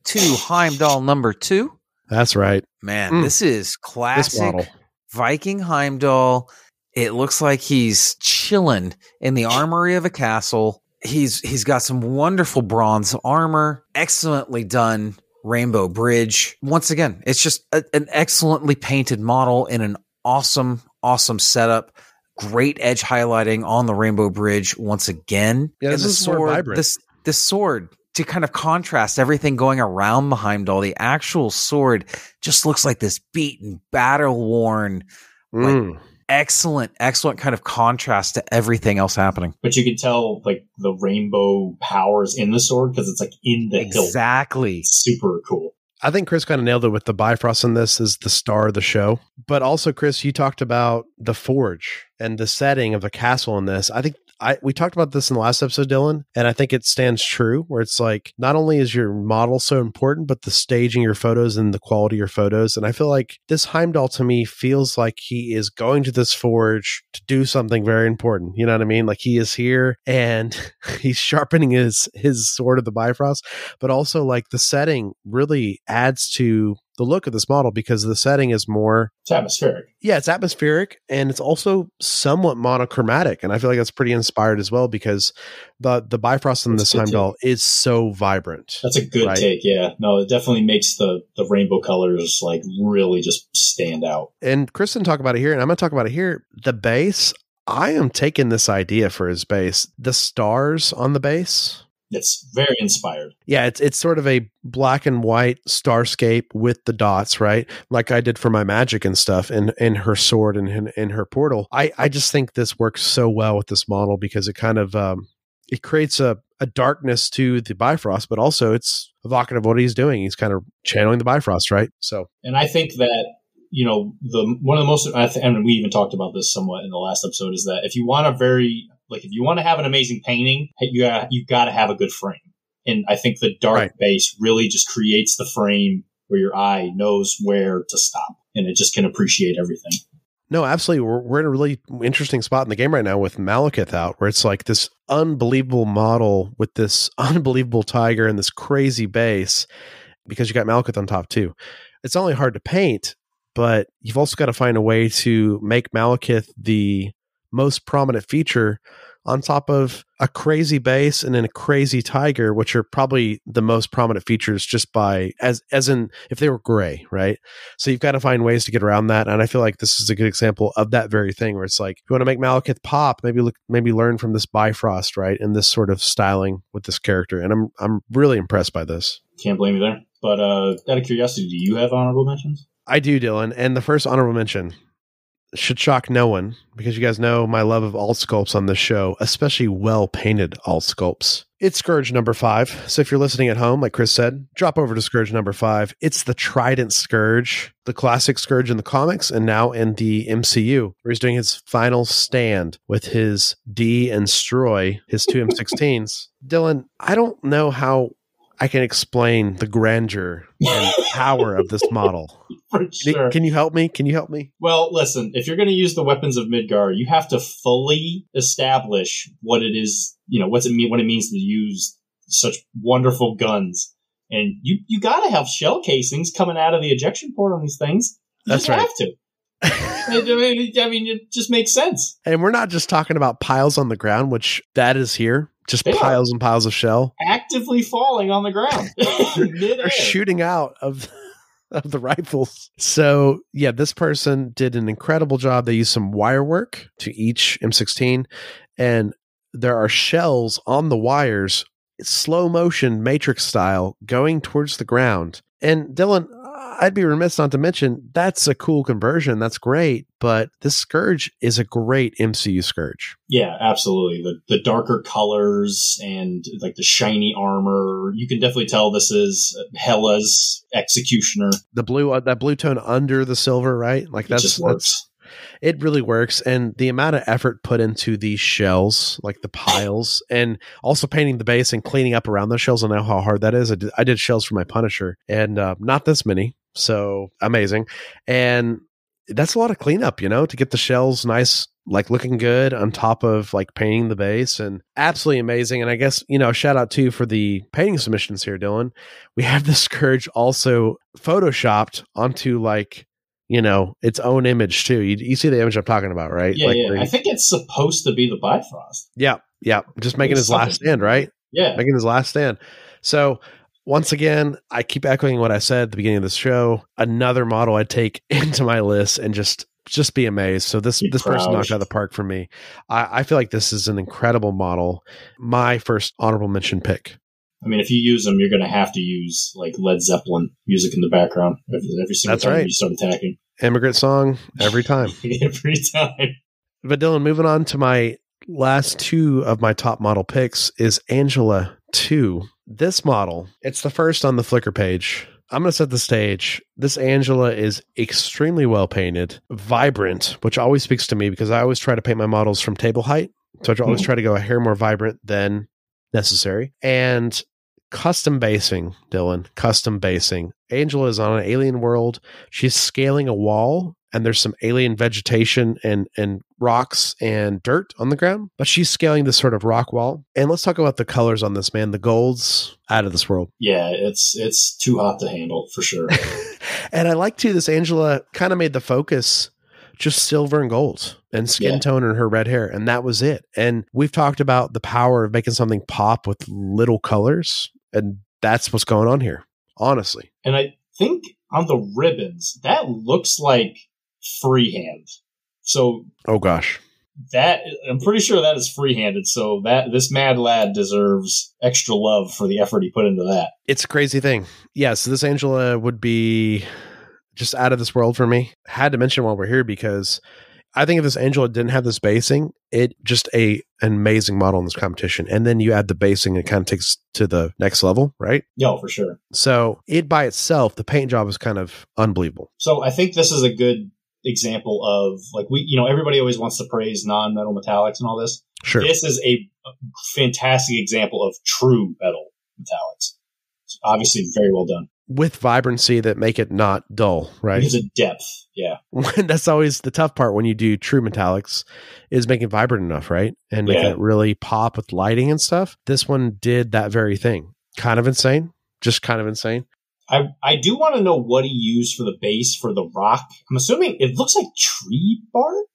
C: to Heimdall number two,
B: That's right.
C: man,
B: Mm.
C: this is classic
B: model.
C: Viking Heimdall. It looks like he's chilling in the armory of a castle. He's he's got some wonderful bronze armor, excellently done rainbow bridge. Once again, it's just a, an excellently painted model in an awesome, awesome setup. Great edge highlighting on the rainbow bridge once again.
B: Yeah, this
C: And the
B: is more
C: sword,
B: vibrant.
C: This this sword to kind of contrast everything going around the Heimdall. The actual sword just looks like this beaten, battle worn,
B: Mm.
C: excellent, excellent kind of contrast to everything else happening.
D: But you can tell like the rainbow powers in the sword because it's like in the hilt.
C: Exactly.
D: Super cool.
B: I think Chris kind of nailed it with the Bifrost in this is the star of the show. But also, Chris, you talked about the forge and the setting of the castle in this. I think I we talked about this in the last episode, Dylan, and I think it stands true. Where it's like not only is your model so important, but the staging your photos and the quality of your photos. And I feel like this Heimdall to me feels like he is going to this forge to do something very important. You know what I mean? Like he is here and he's sharpening his his sword of the Bifrost but also like the setting really adds to the look of this model because the setting is more
D: It's atmospheric.
B: yeah it's atmospheric and it's also somewhat monochromatic and i feel like that's pretty inspired as well because the the bifrost in
D: That's
B: this
D: good
B: heimdall is so vibrant
D: That's a good
B: Right.
D: take. Yeah. No, it definitely makes the the rainbow colors like really just stand out.
B: and kristen talk about it here and i'm going to talk about it here the base i am taking this idea for his base the stars on the base
D: It's very inspired.
B: Yeah, it's it's sort of a black and white starscape with the dots, right? Like I did for my magic and stuff, and in her sword and in, in her portal. I I just think this works so well with this model because it kind of um, it creates a a darkness to the Bifrost, but also it's evocative of what he's doing. He's kind of channeling the Bifrost, right? So
D: And I think that you know the one of the most I th- and we even talked about this somewhat in the last episode is that if you want a very like if you want to have an amazing painting, you uh, got you got to have a good frame. And I think the dark
B: Right.
D: base really just creates the frame where your eye knows where to stop and it just can appreciate everything.
B: No, absolutely. We're, we're in a really interesting spot in the game right now with Malekith out, where it's like this unbelievable model with this unbelievable tiger and this crazy base because you got Malekith on top too. It's not only hard to paint, but you've also got to find a way to make Malekith the most prominent feature on top of a crazy base and then a crazy tiger, which are probably the most prominent features just by as as in if they were gray, right? So you've got to find ways to get around that. And I feel like this is a good example of that very thing where it's like, if you want to make Malekith pop, maybe look, maybe learn from this Bifrost, right? And this sort of styling with this character. And I'm, I'm really impressed by this.
D: Can't blame you there. But uh, out of curiosity, do you have honorable mentions?
B: I do, Dylan. And the first honorable mention should shock no one because you guys know my love of alt sculpts on this show, especially well painted alt sculpts. It's Scourge number five. So if you're listening at home, like Chris said, drop over to Scourge number five. It's the Trident Scourge, the classic Scourge in the comics and now in the MCU, where he's doing his final stand with his Des and Troy, his two M16s. Dylan, I don't know how I can explain the grandeur and power of this model.
D: Sure.
B: can you help me? Can you help me?
D: Well, listen, if you're going to use the weapons of Midgard, you have to fully establish what it is, you know, what's it mean, what it means to use such wonderful guns. And you, you got to have shell casings coming out of the ejection port on these things. You
B: That's right.
D: have to. I mean, I mean, it just makes sense.
B: And we're not just talking about piles on the ground, which that is here, just
D: They
B: piles and piles of shell.
D: Actively falling on the ground.
B: They're shooting out of of the rifles. So yeah, this person did an incredible job. They used some wire work to each M16, and there are shells on the wires, slow motion matrix style, going towards the ground. And Dylan, I'd be remiss not to mention that's a cool conversion. That's great, but this Scourge is a great MCU Scourge.
D: Yeah, absolutely. The the darker colors and like the shiny armor. You can definitely tell this is Hela's executioner.
B: The blue, uh, that blue tone under the silver, right? Like
D: It
B: that's
D: just
B: that's it really works and the amount of effort put into these shells like the piles and also painting the base and cleaning up around those shells i know how hard that is i did, I did shells for my punisher and uh, not this many so amazing and that's a lot of cleanup you know to get the shells nice like looking good on top of like painting the base and absolutely amazing and i guess you know shout out to you for the painting submissions here dylan we have the scourge also photoshopped onto like you know its own image too. You, you see the image I'm talking about, right?
D: Yeah,
B: like
D: yeah.
B: where
D: I think it's supposed to be the Bifrost.
B: yeah, yeah. Just making his last stand, right?
D: Yeah.
B: Making his last stand. So once again, I keep echoing what I said at the beginning of this show. Another model I'd take into my list and just just be amazed. So this this person knocked out of the park for me. I, I feel like this is an incredible model. My first honorable mention pick.
D: I mean, if you use them, you're going to have to use like Led Zeppelin music in the background every, every single
B: That's
D: time
B: right.
D: you start attacking.
B: Immigrant song every time.
D: every time.
B: But Dylan, moving on to my last two of my top model picks is Angela 2. This model, it's the first on the Flickr page. I'm going to set the stage. This Angela is extremely well painted, vibrant, which always speaks to me because I always try to paint my models from table height. So I always
D: Mhm.
B: try to go a hair more vibrant than necessary. And custom basing, Dylan, custom basing. Angela is on an alien world. She's scaling a wall and there's some alien vegetation and and rocks and dirt on the ground, but she's scaling this sort of rock wall. And let's talk about the colors on this man. The golds out of this world.
D: Yeah, it's it's too hot to handle for sure.
B: and I like too this Angela kind of made the focus just silver and gold and skin
D: Yeah.
B: tone and her red hair and that was it. And we've talked about the power of making something pop with little colors and that's what's going on here. Honestly.
D: and I think on the ribbons, that looks like freehand. So
B: Oh gosh.
D: that I'm pretty sure that is freehanded. So that this mad lad deserves extra love for the effort he put into that.
B: It's a crazy thing. Yeah, so this Angela would be just out of this world for me. Had to mention while we're here because I think if this Angela didn't have this basing, it just a an amazing model in this competition. And then you add the basing, it kind of takes to the next level, right?
D: Yeah, for sure.
B: So it by itself, the paint job is kind of unbelievable.
D: So I think this is a good example of like we, you know, everybody always wants to praise non-metal metallics and all this.
B: Sure.
D: This is a fantastic example of true metal metallics. It's obviously very well done.
B: With vibrancy that make it not dull, right?
D: Because of depth. Yeah.
B: that's always the tough part when you do true metallics is making it vibrant enough, right? And making
D: Yeah.
B: it really pop with lighting and stuff. This one did that very thing. Kind of insane. Just kind of insane.
D: I, I do want to know what he used for the base for the rock. I'm assuming it looks like tree bark,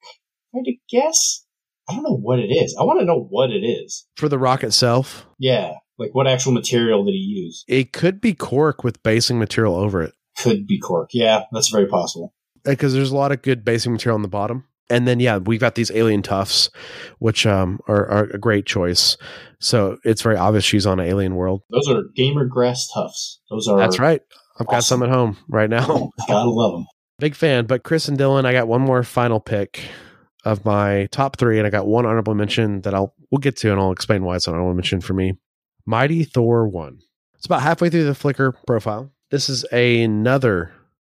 D: I had to guess. I don't know what it is. I want to know what it is.
B: For the rock itself,
D: Yeah. Like what actual material did he use?
B: it could be cork with basing material over it.
D: Could be cork. Yeah, that's very possible.
B: Because there's a lot of good basing material on the bottom. And then yeah, we've got these alien tufts, which um are, are a great choice. So it's very obvious she's on an alien world.
D: Those are gamer grass tufts. Those are
B: That's right. I've got some at home right now.
D: Gotta love them.
B: Big fan. But Chris and Dylan, I got one more final pick of my top three, and I got one honorable mention that I'll we'll get to, and I'll explain why it's an honorable mention for me. Mighty Thor one. It's about halfway through the Flickr profile. This is another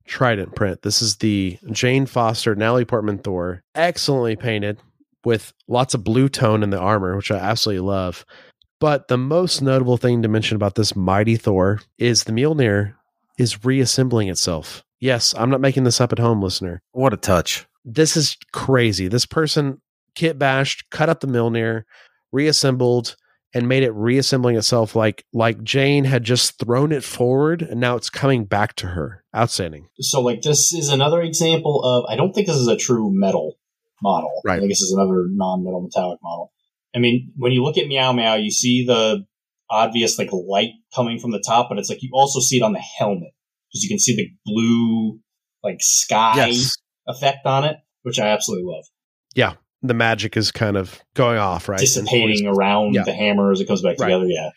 B: Trident print. This is the Jane Foster, Natalie Portman Thor, excellently painted with lots of blue tone in the armor, which I absolutely love. But the most notable thing to mention about this mighty Thor is the Mjolnir is reassembling itself. Yes, I'm not making this up at home, listener.
C: What a touch.
B: This is crazy. This person kit bashed, cut up the Mjolnir, reassembled, and made it reassembling itself like like Jane had just thrown it forward and now it's coming back to her. Outstanding.
D: So, like, this is another example of. I don't think this is a true metal model.
B: Right.
D: I think this is another non-metal metallic model. I mean, when you look at Meow Meow, you see the obvious like light coming from the top, but it's like you also see it on the helmet because you can see the blue like sky
C: Yes.
D: effect on it, which I absolutely love.
B: The magic is kind of going off, right?
D: Dissipating around
B: Yeah.
D: the hammer as it comes back
B: Right.
D: together. Yeah.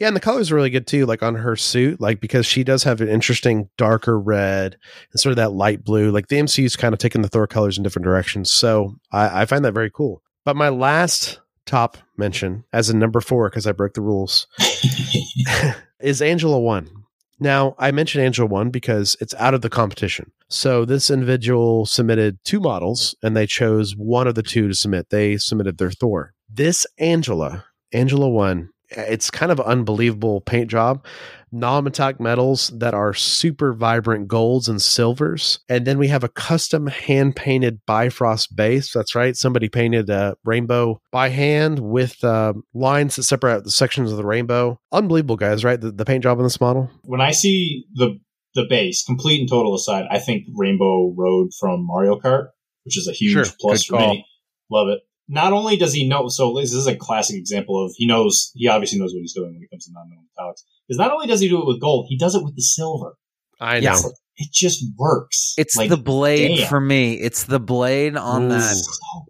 B: Yeah, and the colors are really good too, like on her suit, like because she does have an interesting darker red and sort of that light blue. Like the MCU's kind of taking the Thor colors in different directions. So I, I find that very cool. But my last top mention as a number four, because I broke the rules, is Angela One. Now, I mentioned Angela One because it's out of the competition. So this individual submitted two models and they chose one of the two to submit. They submitted their Thor. This Angela, Angela One, it's kind of unbelievable paint job. Non-metallic metals that are super vibrant golds and silvers. And then we have a custom hand-painted Bifrost base. That's right. Somebody painted a rainbow by hand with uh, lines that separate out the sections of the rainbow. Unbelievable, guys, right? The, the paint job on this model.
D: when I see the the base, complete and total aside, I think Rainbow Road from Mario Kart, which is a huge
B: Sure,
D: plus for
C: call.
D: me. Love it. Not only does he know, so this is a classic example of he knows, he obviously knows what he's doing when it comes to non-metal metallics. Because not only does he do it with gold, he does it with the silver.
B: I know.
D: Like- it just works.
C: It's
D: Like,
C: the blade
D: damn.
C: for me. It's the blade on
B: Ooh.
C: that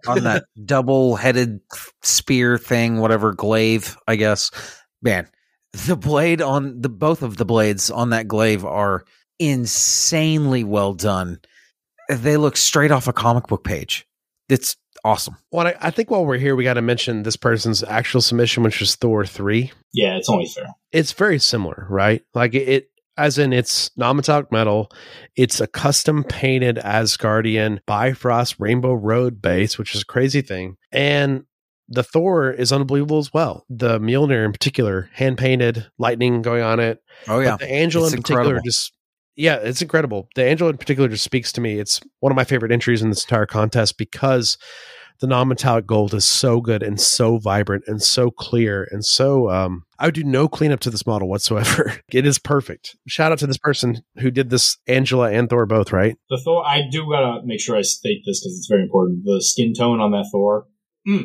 C: on that double headed spear thing, whatever glaive, I guess. Man, the blade on the both of the blades on that glaive are insanely well done. They look straight off a comic book page. It's awesome.
B: Well, I, I think while we're here, we got to mention this person's actual submission, which was Thor 3.
D: Yeah, it's only fair.
B: It's very similar, right? Like it, it as in it's non-metallic metal. It's a custom painted Asgardian Bifrost Rainbow Road base, which is a crazy thing. And the Thor is unbelievable as well. The Mjolnir in particular, hand painted, lightning going on it.
C: Oh yeah.
B: But the Angel
C: It's
B: in particular
C: incredible.
B: just yeah, it's incredible. The Angel in particular just speaks to me. It's one of my favorite entries in this entire contest because the non-metallic gold is so good and so vibrant and so clear and so um I would do no cleanup to this model whatsoever. it is perfect. Shout out to this person who did this Angela and Thor both, right?
D: The Thor, I do gotta make sure I state this because it's very important. The skin tone on that Thor, mm,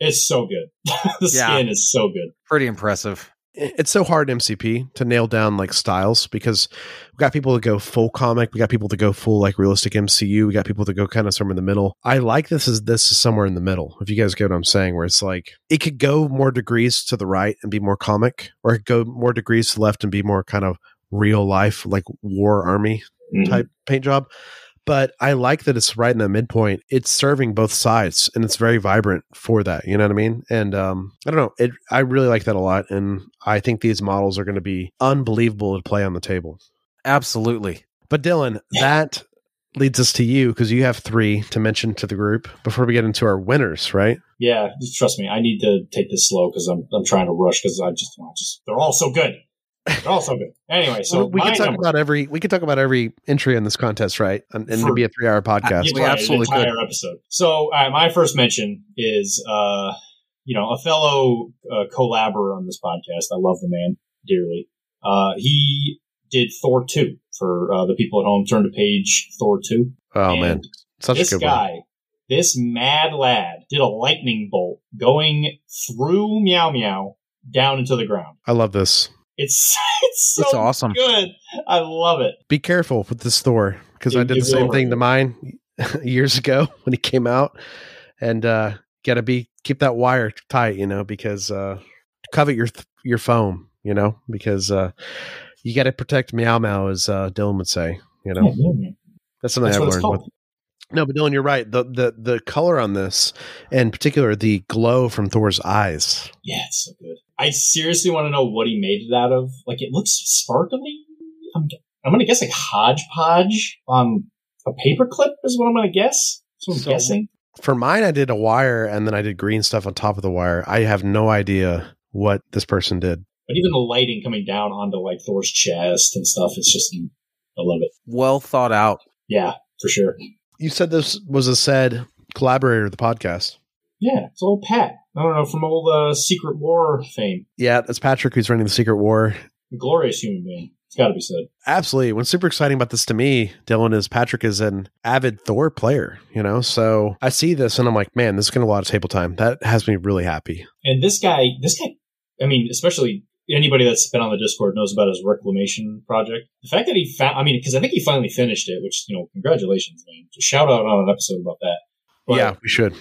D: it's so good. the
C: Yeah.
D: skin is so good.
C: Pretty impressive.
B: It's so hard MCP to nail down like styles because we got people that go full comic, we got people that go full like realistic MCU, we got people that go kind of somewhere in the middle. I like this as this is somewhere in the middle. If you guys get what I'm saying, where it's like it could go more degrees to the right and be more comic, or it could go more degrees to the left and be more kind of real life, like war army
D: Mhm.
B: type paint job. But I like that it's right in the midpoint. It's serving both sides and it's very vibrant for that. You know what I mean? And um, I don't know. It I really like that a lot. And I think these models are going to be unbelievable to play on the table.
C: Absolutely.
B: But Dylan, that leads us to you because you have three to mention to the group before we get into our winners, right?
D: Yeah, just trust me. I need to take this slow because I'm I'm trying to rush because I just I just they're all so good. They're all so good. Anyway, so
B: we can talk
D: number-
B: about every we can talk about every entry in this contest, right? And, and
D: For-
B: it'd be a three hour podcast.
C: We
D: right,
C: absolutely
D: an entire episode. So uh, my first mention is, uh, you know, a fellow uh, collaborator on this podcast. I love the man dearly. Uh, he did Thor two for uh, the people at home. Turn to page Thor two.
B: oh
D: And
B: man, such a
D: this
B: good
D: guy,
B: one.
D: this mad lad, did a lightning bolt going through Meow Meow down into the ground.
B: I love this.
D: It's it's so
C: It's awesome.
D: good. I love it.
B: Be careful with this Thor because I did the same thing to mine. years ago when he came out, and uh, gotta be keep that wire tight, you know, because uh, covet your your foam, you know, because uh, you got to protect Meow Meow, as uh, Dylan would say, you know. That's something
D: That's
B: I've learned. With, no, but Dylan, you're right. The the the color on this, in particular, the glow from Thor's eyes.
D: Yeah, it's so good. I seriously want to know what he made it out of. Like, it looks sparkly. I'm, I'm going to guess like hodgepodge on a paperclip is what I'm going to guess. That's what I'm
B: So-
D: guessing.
B: For mine, I did a wire, and then I did green stuff on top of the wire. I have no idea what this person did.
D: But even the lighting coming down onto like Thor's chest and stuff, it's just, I love it.
C: Well thought out.
D: Yeah, for sure.
B: You said this was a said collaborator of the podcast.
D: Yeah, it's old Pat. I don't know, from old uh, Secret War fame.
B: Yeah, that's Patrick who's running the Secret War.
D: A glorious human being. It's got to be said.
B: Absolutely. What's super exciting about this to me, Dylan, is Patrick is an avid Thor player, you know? So I see this and I'm like, man, this is going to a lot of table time. That has me really happy.
D: And this guy, this guy, I mean, especially anybody that's been on the Discord knows about his reclamation project. The fact that he found, I mean, because I think he finally finished it, which, you know, congratulations, man. Just shout out on an episode about that. But,
B: yeah, we should.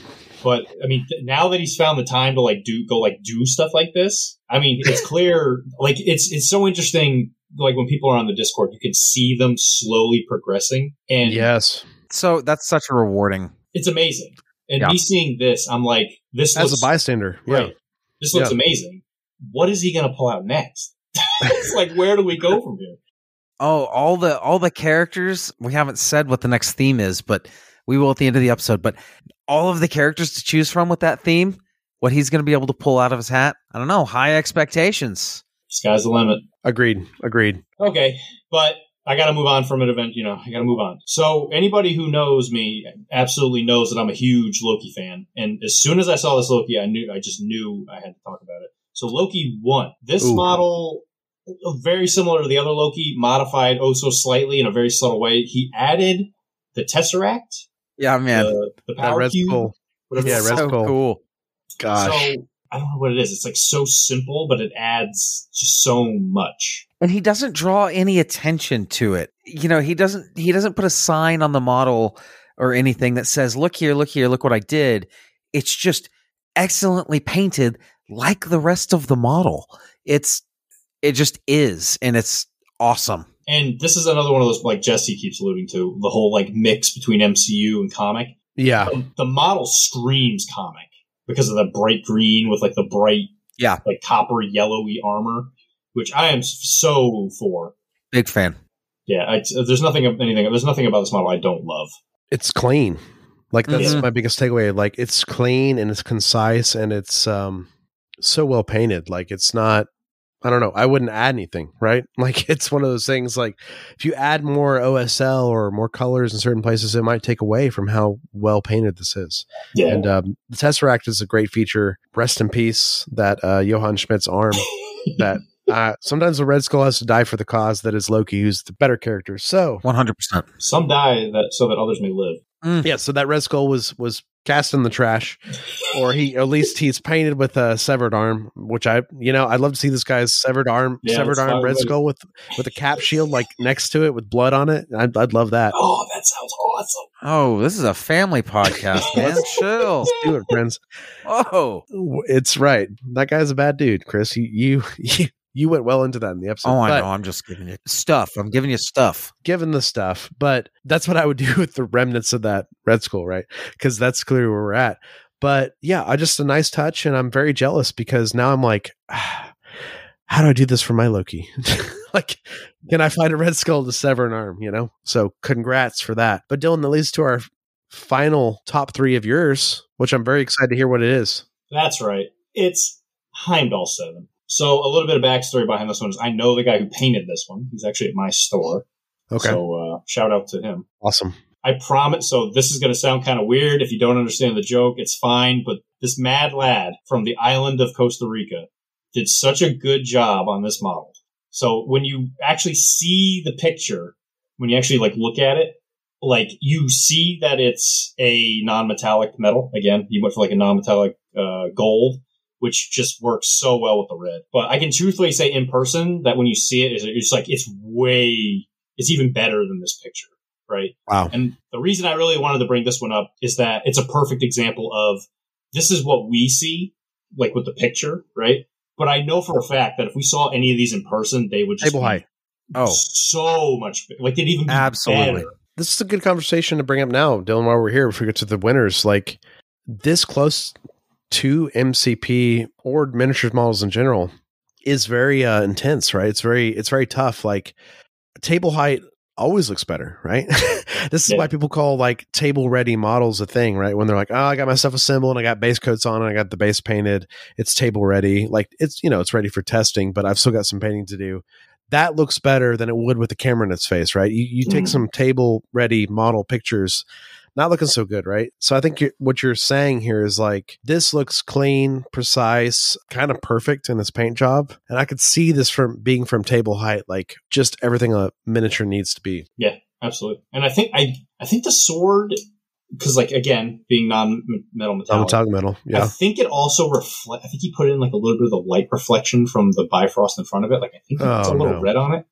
D: But I mean, th- now that he's found the time to like do, go like do stuff like this, I mean, it's clear, like, it's, it's so interesting. Like when people are on the Discord, you can see them slowly progressing and
B: Yes.
C: So that's such a rewarding.
D: it's amazing. And
C: Yeah.
D: me seeing this, I'm like, this
B: As
D: looks
B: a bystander. Yeah.
D: Right. This looks
B: Yeah.
D: amazing. What is he going to pull out next? it's like, where do we go from here?
C: Oh, all the all the characters. We haven't said what the next theme is, but we will at the end of the episode. But all of the characters to choose from with that theme, what he's going to be able to pull out of his hat, I don't know. High expectations.
D: Sky's the limit.
B: Agreed. Agreed.
D: Okay, but I got to move on from an event. You know, I got to move on. So anybody who knows me absolutely knows that I'm a huge Loki fan. And as soon as I saw this Loki, I knew I just knew I had to talk about it. So Loki won. This
B: Ooh.
D: model, very similar to the other Loki, modified oh so slightly in a very subtle way. He added the Tesseract,
C: Yeah, man.
D: the, the
B: That
D: power
B: Red
D: cube,
B: Skull.
D: whatever
B: Yeah, Red
C: so
B: Skull.
C: cool.
B: Gosh.
D: So I don't know what it is. It's like so simple, but it adds just so much.
C: and he doesn't draw any attention to it you know he doesn't he doesn't put a sign on the model or anything that says look here look here look what i did it's just excellently painted like the rest of the model it's it just is and it's awesome
D: And this is another one of those like Jesse keeps alluding to the whole like mix between MCU and comic.
B: yeah.
D: The, the model screams comic because of the bright green with like the bright
C: Yeah.
D: like copper yellowy armor, which I am so for.
C: big fan
D: Yeah, I, there's nothing anything there's nothing about this model I don't love.
B: It's clean. Like that's
C: Mhm.
B: my biggest takeaway. Like it's clean and it's concise and it's um so well painted. Like it's not I don't know. I wouldn't add anything, right? Like it's one of those things like if you add more OSL or more colors in certain places, it might take away from how well painted this is.
D: Yeah,
B: And um, the Tesseract is a great feature. Rest in peace, that uh, Johann Schmidt's arm. that uh, sometimes the Red Skull has to die for the cause that is Loki, who's the better character. So
C: 100%
D: some die that so that others may live. Mm.
B: yeah, so that Red Skull was was cast in the trash, or he at least he's painted with a severed arm, which I you know I'd love to see this guy's severed arm,
D: Yeah,
B: severed arm Red. Skull with with a cap shield like next to it with blood on it. I'd, I'd love that.
D: Oh, that sounds awesome.
C: oh this is a family podcast man chill
B: Let's do it, friends.
C: oh
B: It's right. That guy's a bad dude, Chris. You you you, you went well into that in the episode.
C: oh i
B: But-
C: know i'm just giving you stuff i'm giving you stuff
B: given the stuff, but that's what I would do with the remnants of that Red Skull, right? Because that's clearly where we're at. But yeah, I just a nice touch, and I'm very jealous because now I'm like, ah, how do I do this for my Loki? like, can I find a Red Skull to sever an arm? You know. So congrats for that. But Dylan, that leads to our final top three of yours, which I'm very excited to hear what it is.
D: That's right. It's Heimdall 7. So a little bit of backstory behind this one is I know the guy who painted this one. He's actually at my store.
B: Okay,
D: So uh, shout out to him.
B: awesome.
D: I promise. So this is going to sound kind of weird if you don't understand the joke. It's fine. But this mad lad from the island of Costa Rica did such a good job on this model. So when you actually see the picture, when you actually like look at it, like you see that it's a non-metallic metal. Again, he went for like a non-metallic uh, gold, which just works so well with the red. But I can truthfully say in person that when you see it, it's, it's like it's way, it's even better than this picture. right?
B: Wow.
D: And the reason I really wanted to bring this one up is that it's a perfect example of this is what we see, like with the picture, right? But I know for a fact that if we saw any of these in person, they would just
B: Table
D: be.
C: Oh,
D: so much like they'd even be
C: Absolutely.
D: better.
B: This is a good conversation to bring up now, Dylan, while we're here, before we get to the winners. Like this close to MCP or miniatures models in general is very uh, intense, right? It's very it's very tough. Like table height always looks better, right? this is
D: Yeah.
B: why people call like table ready models a thing, right? When they're like, "Oh, I got my stuff assembled and I got base coats on and I got the base painted. It's table ready." Like it's, you know, it's ready for testing, but I've still got some painting to do. That looks better than it would with the camera in its face, right? You you take
D: Mhm.
B: some table ready model pictures not looking so good, right? So I think you what you're saying here is like this looks clean, precise, kind of perfect in this paint job, and I could see this from being from table height, like just everything a miniature needs to be.
D: Yeah, absolutely. And I think I I think the sword because like again being non metal metallic,
B: Metallic metal, yeah I
D: think it also reflect. I think he put in like a little bit of the light reflection from the Bifrost in front of it. Like I think it's
B: Oh,
D: a little
B: no.
D: red on it.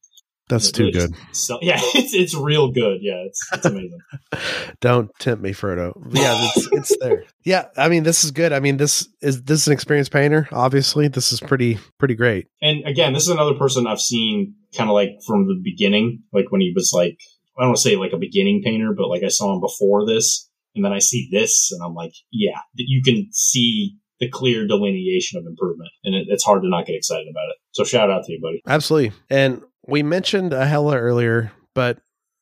B: That's too good.
D: So yeah, it's it's real good. Yeah, it's it's amazing.
B: Don't tempt me, Frodo. Yeah, it's it's there. Yeah, I mean this is good. I mean this is this is an experienced painter. Obviously, this is pretty pretty great.
D: and again, this is another person I've seen kind of like from the beginning, like when he was like I don't want to say like a beginning painter, but like I saw him before this, and then I see this, and I'm like, yeah, you can see the clear delineation of improvement, and it, it's hard to not get excited about it. So shout out to you, buddy.
B: Absolutely. And we mentioned a Hela earlier, but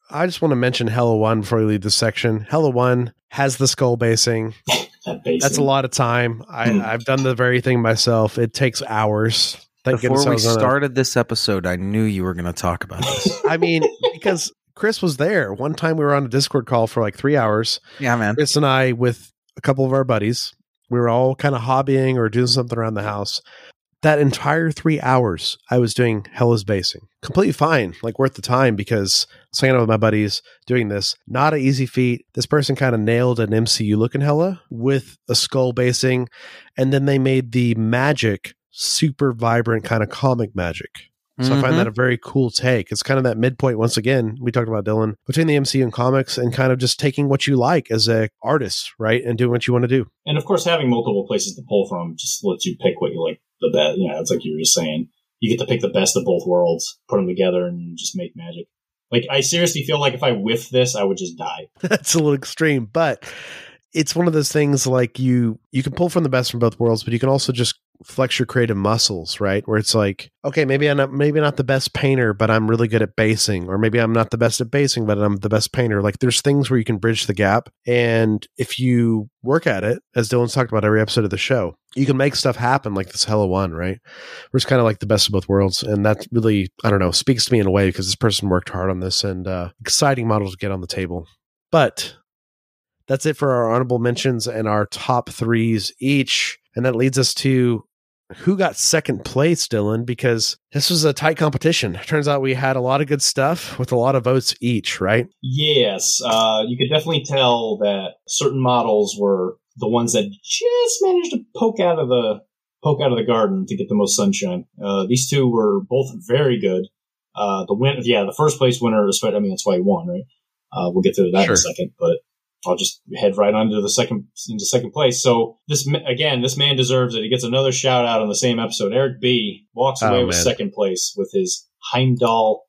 B: I just want to mention Hela 1 before we leave this section. Hela 1 has the skull basing.
D: That base.
B: That's a lot of time. I,
D: Hmm.
B: I've done the very thing myself. It takes hours. Thank
C: before
B: I
C: we
B: was a-
C: started this episode, I knew you were going to talk about this.
B: I mean, because Chris was there. One time we were on a Discord call for like three hours.
C: yeah, man.
B: Chris and I, with a couple of our buddies, we were all kind of hobbying or doing something around the house. That entire three hours, I was doing Hela's basing. Completely fine, like worth the time because I was hanging out with my buddies doing this. Not an easy feat. This person kind of nailed an MCU looking Hella with a skull basing. And then they made the magic super vibrant kind of comic magic. So I find
C: Mhm.
B: that a very cool take. It's kind of that midpoint once again, we talked about Dylan, between the MCU and comics and kind of just taking what you like as a artist, right? And doing what you want to do.
D: And of course, having multiple places to pull from just lets you pick what you like the best. You know, it's like you were just saying. You get to pick the best of both worlds, put them together, and just make magic. Like, I seriously feel like if I whiff this, I would just die.
B: That's a little extreme, but it's one of those things like you you can pull from the best from both worlds, but you can also just flex your creative muscles, right? Where it's like, okay, maybe I'm not maybe not the best painter, but I'm really good at basing, or maybe I'm not the best at basing, but I'm the best painter. Like there's things where you can bridge the gap, and if you work at it, as Dylan's talked about every episode of the show, you can make stuff happen like this Hela One, right? Where it's kind of like the best of both worlds, and that really I don't know speaks to me in a way because this person worked hard on this and uh, exciting model to get on the table, but. That's it for our honorable mentions and our top threes each. And that leads us to who got second place, Dylan, because this was a tight competition. Turns out we had a lot of good stuff with a lot of votes each, right?
D: Yes, uh, you could definitely tell that certain models were the ones that just managed to poke out of the poke out of the garden to get the most sunshine. Uh, these two were both very good. Uh, the win, yeah, the first place winner, I mean, that's why he won, right? Uh, we'll get to that in a second, but I'll just head right on to the second into second place. So this again, this man deserves it. He gets another shout out on the same episode. Eric B walks
B: Oh,
D: away with second place with his Heimdall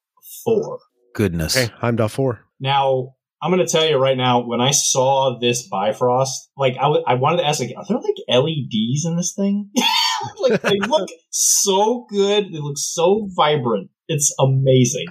D: four.
C: Goodness.
B: Okay, Heimdall four.
D: Now, I'm going to tell you right now, when I saw this Bifrost, like I, w- I wanted to ask, like, are there like LEDs in this thing? like they look so good. They look so vibrant. It's amazing.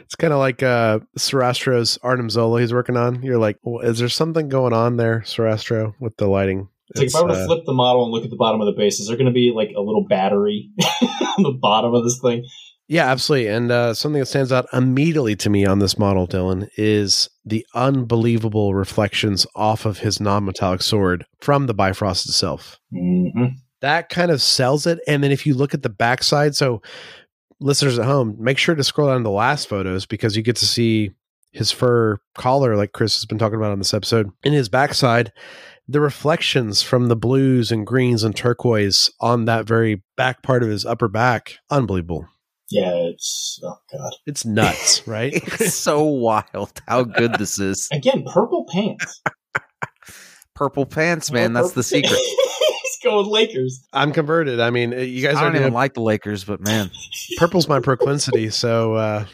B: It's kind of like uh Sarastro's Arnim Zola he's working on. You're like, well, is there something going on there, Sarastro, with the lighting?
D: It's like if I were to
B: uh,
D: flip the model and look at the bottom of the base, is there going to be like a little battery on the bottom of this thing?
B: Yeah, absolutely. And uh, something that stands out immediately to me on this model, Dylan, is the unbelievable reflections off of his non metallic sword from the Bifrost itself.
D: Mm-hmm.
B: That kind of sells it. And then if you look at the backside, so listeners at home, make sure to scroll down to the last photos because you get to see his fur collar, like Chris has been talking about on this episode. In his backside, the reflections from the blues and greens and turquoise on that very back part of his upper back, unbelievable.
D: Yeah, it's oh god.
B: It's nuts, right?
C: It's so wild how good this is.
D: Again, purple pants.
C: Purple pants, man. That's the secret.
D: He's going Lakers.
B: I'm converted. I mean, you guys
C: I don't even
B: doing,
C: like the Lakers, but man,
B: purple's my proclivity. So, uh,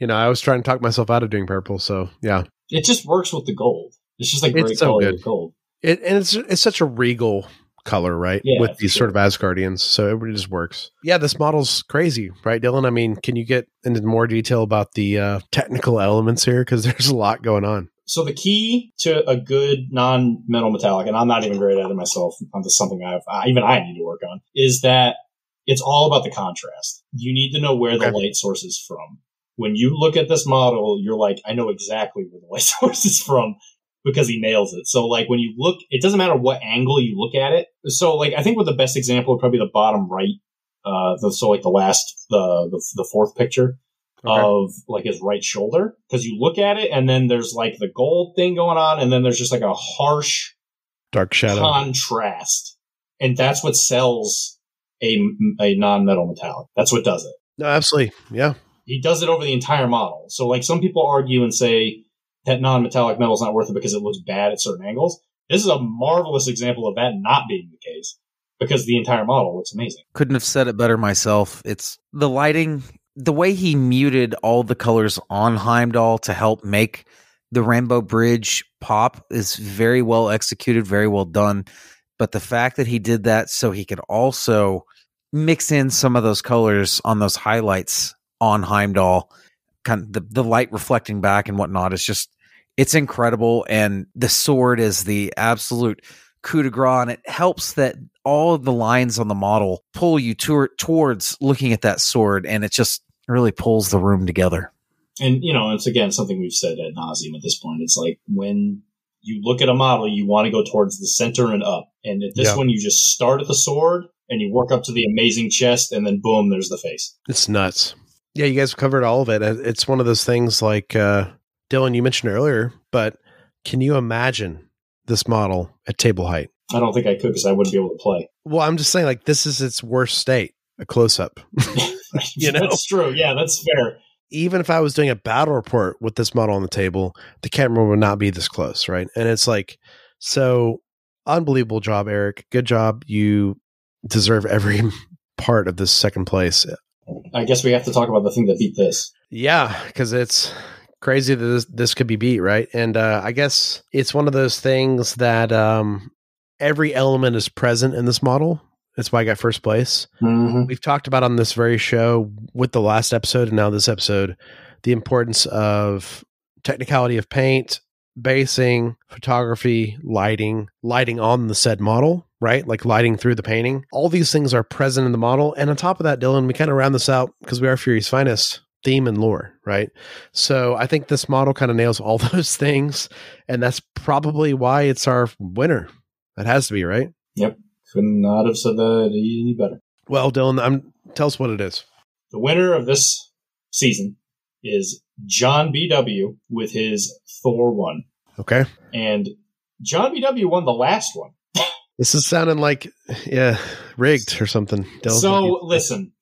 B: you know, I was trying to talk myself out of doing purple. So, yeah,
D: It just works with the gold. It's just like
B: It's
D: great
B: so
D: color
B: good.
D: with gold.
B: it and it's it's such a regal color, right?
D: Yeah,
B: With
D: for
B: these sort of Asgardians, so it just works. Yeah, this model's crazy, right, Dylan? I mean, can you get into more detail about the uh, technical elements here? Because there's a lot going on.
D: So the key to a good non-metal metallic, and I'm not even great at it myself. I'm something I've I, even I need to work on. Is that it's all about the contrast. You need to know where the
B: Okay.
D: light source is from. When you look at this model, you're like, I know exactly where the light source is from because he nails it. So like when you look, it doesn't matter what angle you look at it. So like I think with the best example would probably the bottom right. Uh, the, so like the last the the, the fourth picture
B: Okay.
D: of like his right shoulder because you look at it and then there's like the gold thing going on and then there's just like a harsh
B: Dark shadow.
D: contrast and that's what sells a, a non-metal metallic that's what does it
B: no, absolutely. Yeah.
D: he does it over the entire model so like some people argue and say that non-metallic metal is not worth it because it looks bad at certain angles this is a marvelous example of that not being the case because the entire model looks amazing
C: couldn't have said it better myself. It's the lighting, the way he muted all the colors on Heimdall to help make the Rainbow Bridge pop is very well executed, very well done. But the fact that he did that so he could also mix in some of those colors on those highlights on Heimdall, kind of the, the light reflecting back and whatnot, is just it's incredible. And the sword is the absolute coup de grace, and it helps that all of the lines on the model pull you to- towards looking at that sword, and it just really pulls the room together.
D: and you know it's again something we've said at nauseum at this point it's like when you look at a model you want to go towards the center and up and at this
B: Yeah.
D: one you just start at the sword and you work up to the amazing chest and then boom there's the face
B: It's nuts. Yeah, you guys covered all of it. It's one of those things like uh, Dylan, you mentioned earlier, but can you imagine this model at table height?
D: i don't think i could because i wouldn't be able to play
B: Well, I'm just saying, like, this is its worst state, a close up. You know?
D: that's true yeah that's fair
B: Even if I was doing a battle report with this model on the table, the camera would not be this close, right? And it's like, so unbelievable job, Eric. Good job. You deserve every part of this second place.
D: i guess we have to talk about the thing that beat this
B: Yeah, because it's crazy that this, this could be beat, right? And uh, I guess it's one of those things that um, every element is present in this model. That's why I got first place.
D: mm-hmm.
B: We've talked about on this very show with the last episode and now this episode the importance of technicality of paint, basing, photography, lighting, lighting on the said model, right? Like lighting through the painting. All these things are present in the model. And on top of that, Dylan, we kind of round this out because we are Fury's finest theme and lore, right? So I think this model kind of nails all those things. And that's probably why it's our winner. That has to be, right?
D: Yep, could not have said that any better
B: Well, Dylan, I'm tell us what it is.
D: the winner of this season is john bw with his thor 1
B: Okay.
D: and john bw won the last one
B: This is sounding like yeah, rigged or something. Dylan.
D: So listen,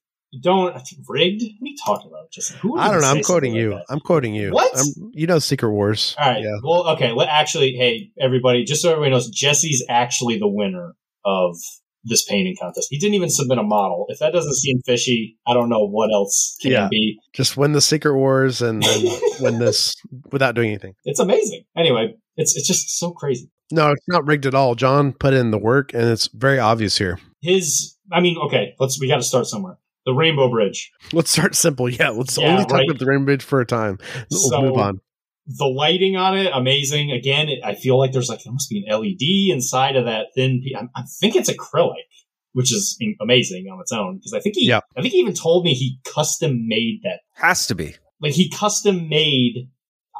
D: don't rigged. What are you talking about? Just who
B: I don't know. I'm quoting you.
D: like?
B: I'm quoting you.
D: What?
B: I'm, you know, Secret Wars.
D: All right.
B: Yeah.
D: Well, okay. Let, actually, hey, everybody, just so everybody knows, Jesse's actually the winner of this painting contest. He didn't even submit a model. If that doesn't seem fishy, I don't know what else can
B: Yeah.
D: be.
B: Just win the Secret Wars and then win this without doing anything.
D: It's amazing. Anyway, it's it's just so crazy.
B: No, it's not rigged at all. John put in the work, and it's very obvious here.
D: His, I mean, okay, let's we got to start somewhere. The Rainbow Bridge.
B: Let's start simple. Yeah, let's
D: Yeah,
B: only talk
D: right.
B: about the Rainbow Bridge for a time. We'll
D: So-
B: move on.
D: the lighting on it amazing again it, i feel like there's like there must be an led inside of that thin I think it's acrylic which is amazing on its own because i think he
B: Yeah.
D: i think he even told me he custom made that
C: Has to be.
D: like he custom made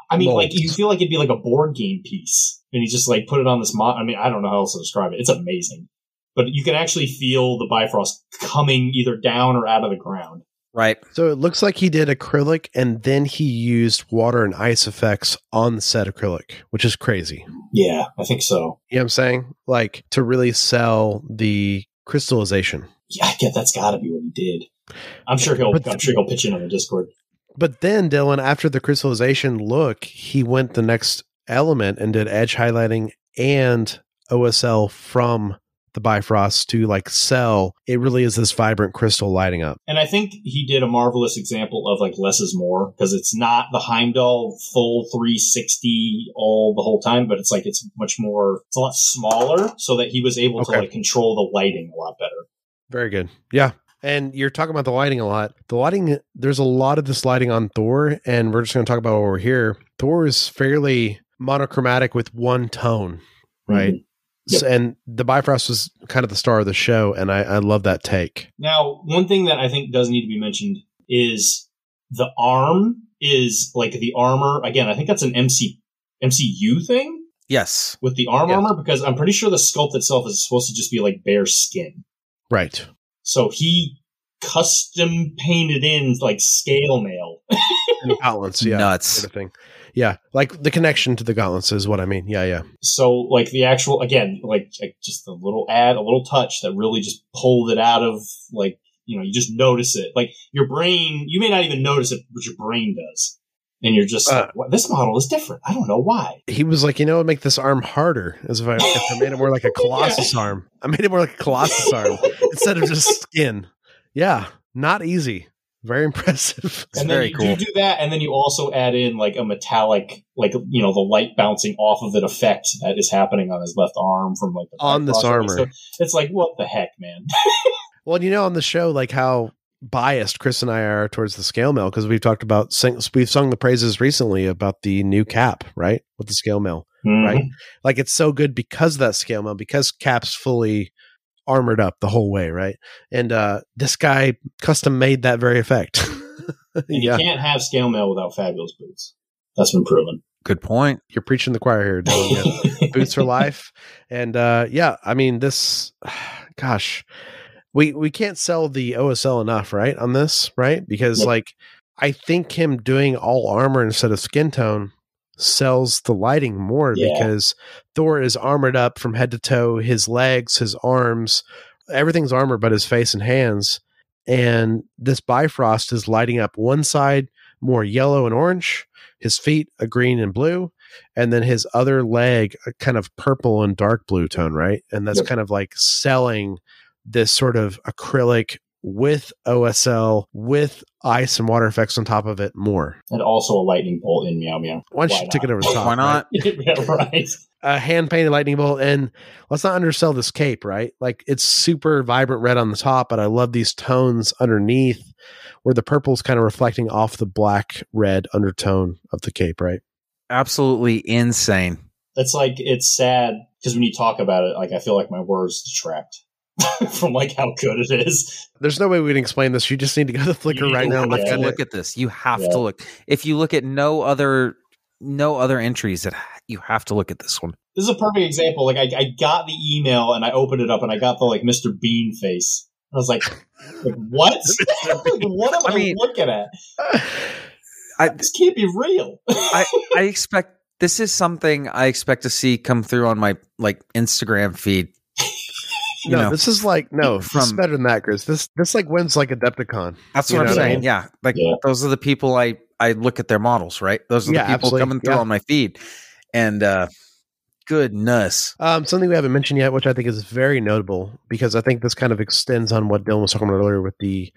D: i mean like you feel like it'd be like a board game piece and he just like put it on this mod i mean i don't know how else to describe it it's amazing but you can actually feel the bifrost coming either down or out of the ground
C: Right.
B: So it looks like he did acrylic, and then he used water and ice effects on the set acrylic, which is crazy.
D: yeah i think so
B: You know what I'm saying? Like to really sell the crystallization.
D: yeah i get that's gotta be what he did I'm sure he'll.
B: But-
D: I'm sure he'll pitch in on the Discord.
B: But then Dylan, after the crystallization look, he went the next element and did edge highlighting and OSL from the Bifrost to like sell. It really is this vibrant crystal lighting up.
D: And I think he did a marvelous example of like less is more because it's not the Heimdall full 360 all the whole time, but it's like it's much more, it's a lot smaller so that he was able to like control the lighting a lot better.
B: Very good. Yeah. And you're talking about the lighting a lot. The lighting, there's a lot of this lighting on Thor, and we're just going to talk about we're here. Thor is fairly monochromatic with one tone, right?
D: Mhm. Yep.
B: So, and the Bifrost was kind of the star of the show, and I, I love that take.
D: Now, one thing that I think does need to be mentioned is the arm is like the armor. Again, I think that's an MC MCU thing
C: Yes.
D: with the arm
B: Yes.
D: armor because I'm pretty sure the sculpt itself is supposed to just be like bare skin.
B: Right.
D: So he custom painted in like scale mail.
B: And gauntlets, yeah.
C: Nuts.
B: Sort of thing. Yeah. Like the connection to the gauntlets is what I mean. Yeah, yeah.
D: So like the actual again, like, like just a little ad, a little touch that really just pulled it out of like you know you just notice it. Like your brain, you may not even notice it, but your brain does, and you're just
B: Uh,
D: like, what, this model is different. I don't know why.
B: He was like, you know, what, make this arm harder. As if I, if I made it more like a Colossus arm. I made it more like a Colossus arm instead of just skin. Yeah. Not easy. Very impressive.
C: It's
D: and then
C: very
D: you,
C: cool.
D: you do that, and then you also add in like a metallic, like you know, the light bouncing off of it effect that is happening on his left arm from like the
B: On this
D: crossover.
B: armor.
D: So it's like, what the heck, man?
B: Well, you know, on the show, like how biased Chris and I are towards the scale mail because we've talked about sing- we've sung the praises recently about the new cap, right? With the scale mail, mm-hmm. right? Like it's so good because of that scale mail because Cap's fully armored up the whole way, right? And uh this guy custom made that very effect.
D: And
B: yeah,
D: you can't have scale mail without fabulous boots. That's been proven.
C: Good point.
B: you're preaching the choir here, Dylan. Boots for life and uh yeah i mean this gosh we we can't sell the osl enough right on this right because
D: Yep.
B: like i think him doing all armor instead of skin tone sells the lighting more
D: Yeah.
B: because thor is armored up from head to toe his legs his arms everything's armor but his face and hands and this bifrost is lighting up one side more yellow and orange his feet a green and blue and then his other leg a kind of purple and dark blue tone right and that's
D: Yep.
B: kind of like selling this sort of acrylic with osl with ice and water effects on top of it more
D: and also a lightning bolt in Meow Meow.
B: why don't you take it over the top
C: Why not?
D: yeah, right.
B: a hand painted lightning bolt and let's not undersell this cape right like it's super vibrant red on the top but i love these tones underneath where the purple is kind of reflecting off the black red undertone of the cape right
C: Absolutely insane.
D: It's like it's sad because when you talk about it, like I feel like my words detract from like how good it is.
B: there's no way we can explain this you just need to go to Flickr right now and
D: need
B: look
D: to
B: at
C: look at this. You have
D: Yeah.
C: to look. If you look at no other no other entries, that you have to look at this one.
D: This is a perfect example. Like I, I got the email and I opened it up and I got the like Mr. Bean face. I was like, like what? What am I,
C: I mean-
D: looking at?
C: I
D: This can't be real.
C: I, I expect this is something I expect to see come through on my like Instagram feed. You
B: no,
C: know,
B: this is like no. From, this is better than that, Chris. This this like wins like Adepticon.
C: that's what I'm
B: know what I
C: saying.
D: mean?
C: Yeah, like
D: Yeah.
C: those are the people I I look at their models. Right, those are
B: Yeah,
C: the people
B: absolutely.
C: coming through
B: Yeah.
C: on my feed, and uh goodness,
B: Um, something we haven't mentioned yet, which I think is very notable because I think this kind of extends on what Dylan was talking about earlier with the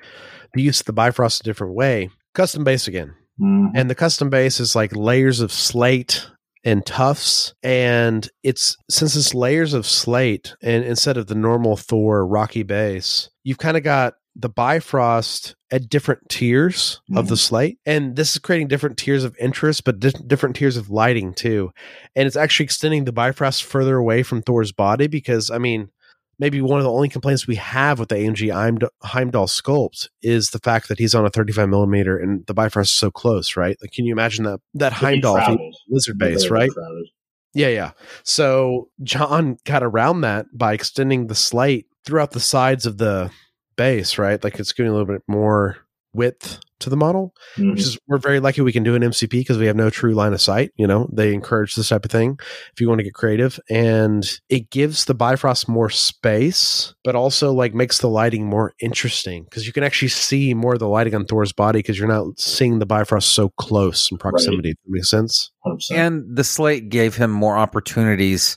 B: the use of the Bifrost a different way. Custom base again,
D: Mhm.
B: and the custom base is like layers of slate and tufts, and it's since it's layers of slate, and instead of the normal Thor rocky base, you've kind of got the Bifrost at different tiers of the mm-hmm. slate, and this is creating different tiers of interest, but di- different tiers of lighting too. And it's actually extending the Bifrost further away from Thor's body because I mean, maybe one of the only complaints we have with the AMG Heimdall sculpt is the fact that he's on a 35 millimeter and the Bifrost is so close, right? Like, can you imagine that that Heimdall he- lizard base, right?
D: crowded.
B: Yeah, yeah. So John got around that by extending the slate throughout the sides of the base, right? Like it's giving a little bit more width to the model,
D: Mhm.
B: which is we're very lucky we can do an MCP because we have no true line of sight. You know, they encourage this type of thing if you want to get creative, and it gives the Bifrost more space, but also like makes the lighting more interesting because you can actually see more of the lighting on Thor's body because you're not seeing the Bifrost so close in proximity. If that makes sense.
D: 100%.
C: And the slate gave him more opportunities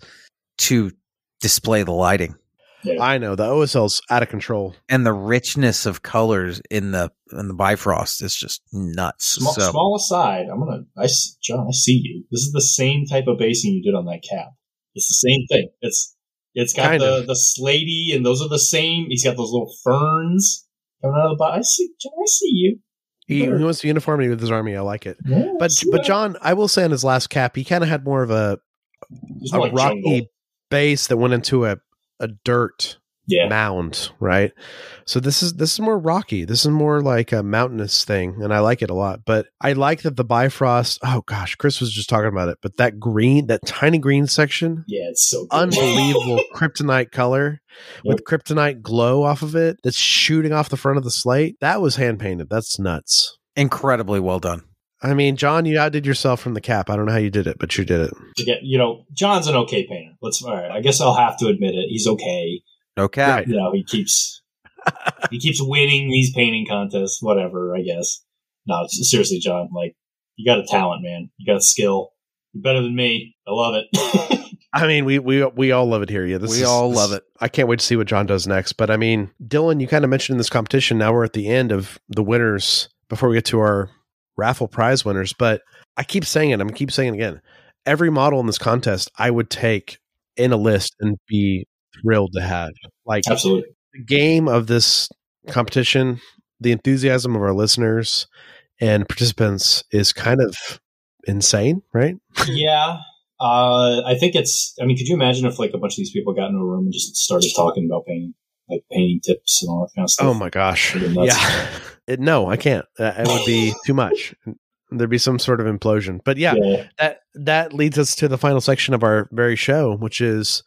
C: to display the lighting
D: Yeah.
B: I know the OSL's out of control.
C: and the richness of colors in the in the Bifrost is just nuts.
D: Small,
C: so
D: small aside, I'm gonna, I, s- John, I see you. This is the same type of basing you did on that cap. It's the same thing. It's, it's got
B: Kind
D: the,
B: of.
D: the slaty and those are the same. He's got those little ferns coming out of the bottom. I see, John, I see you.
B: He, he
D: Sure.
B: wants the uniformity with his army. I like it.
D: Yeah,
B: But but
D: that.
B: John, I will say on his last cap, he kind of had more of a
D: It's
B: a
D: more like
B: rocky
D: jungle.
B: base that went into a a dirt
D: Yeah.
B: mound, right? So this is this is more rocky. This is more like a mountainous thing, and I like it a lot. But I like that the Bifrost. Oh gosh, Chris was just talking about it. But that green, that tiny green section,
D: Yeah, it's so good.
B: unbelievable kryptonite color with
D: Yep.
B: kryptonite glow off of it that's shooting off the front of the slate. That was hand painted. That's nuts.
C: incredibly well done.
B: I mean, John, you outdid yourself from the cap. I don't know how you did it, but you did it.
D: to get, you know, John's an okay painter. Let's, all right. I guess I'll have to admit it. He's okay.
B: Okay.
D: You know, he keeps, he keeps winning these painting contests, whatever, I guess. No, seriously, John, like, you got a talent, man. You got a skill. You're better than me. I love it.
B: I mean, we we we all love it here. Yeah, this
C: We
B: is-
C: all
B: this-
C: love it.
B: I can't wait to see what John does next. But I mean, Dylan, you kind of mentioned in this competition. Now we're at the end of the winners before we get to our raffle prize winners. But I keep saying it. I'm keep saying it again. Every model in this contest, I would take in a list and be thrilled to have. Like
D: Absolutely.
B: the game of this competition, the enthusiasm of our listeners and participants is kind of insane, right?
D: yeah. Uh, I think it's, I mean, could you imagine if, like, a bunch of these people got into a room and just started talking about painting, like painting tips and all that kind of stuff?
B: Oh my gosh. Yeah. It, no, I can't. It would be too much. There'd be some sort of implosion. But yeah,
D: yeah.
B: that that leads us to the final section of our very show, which is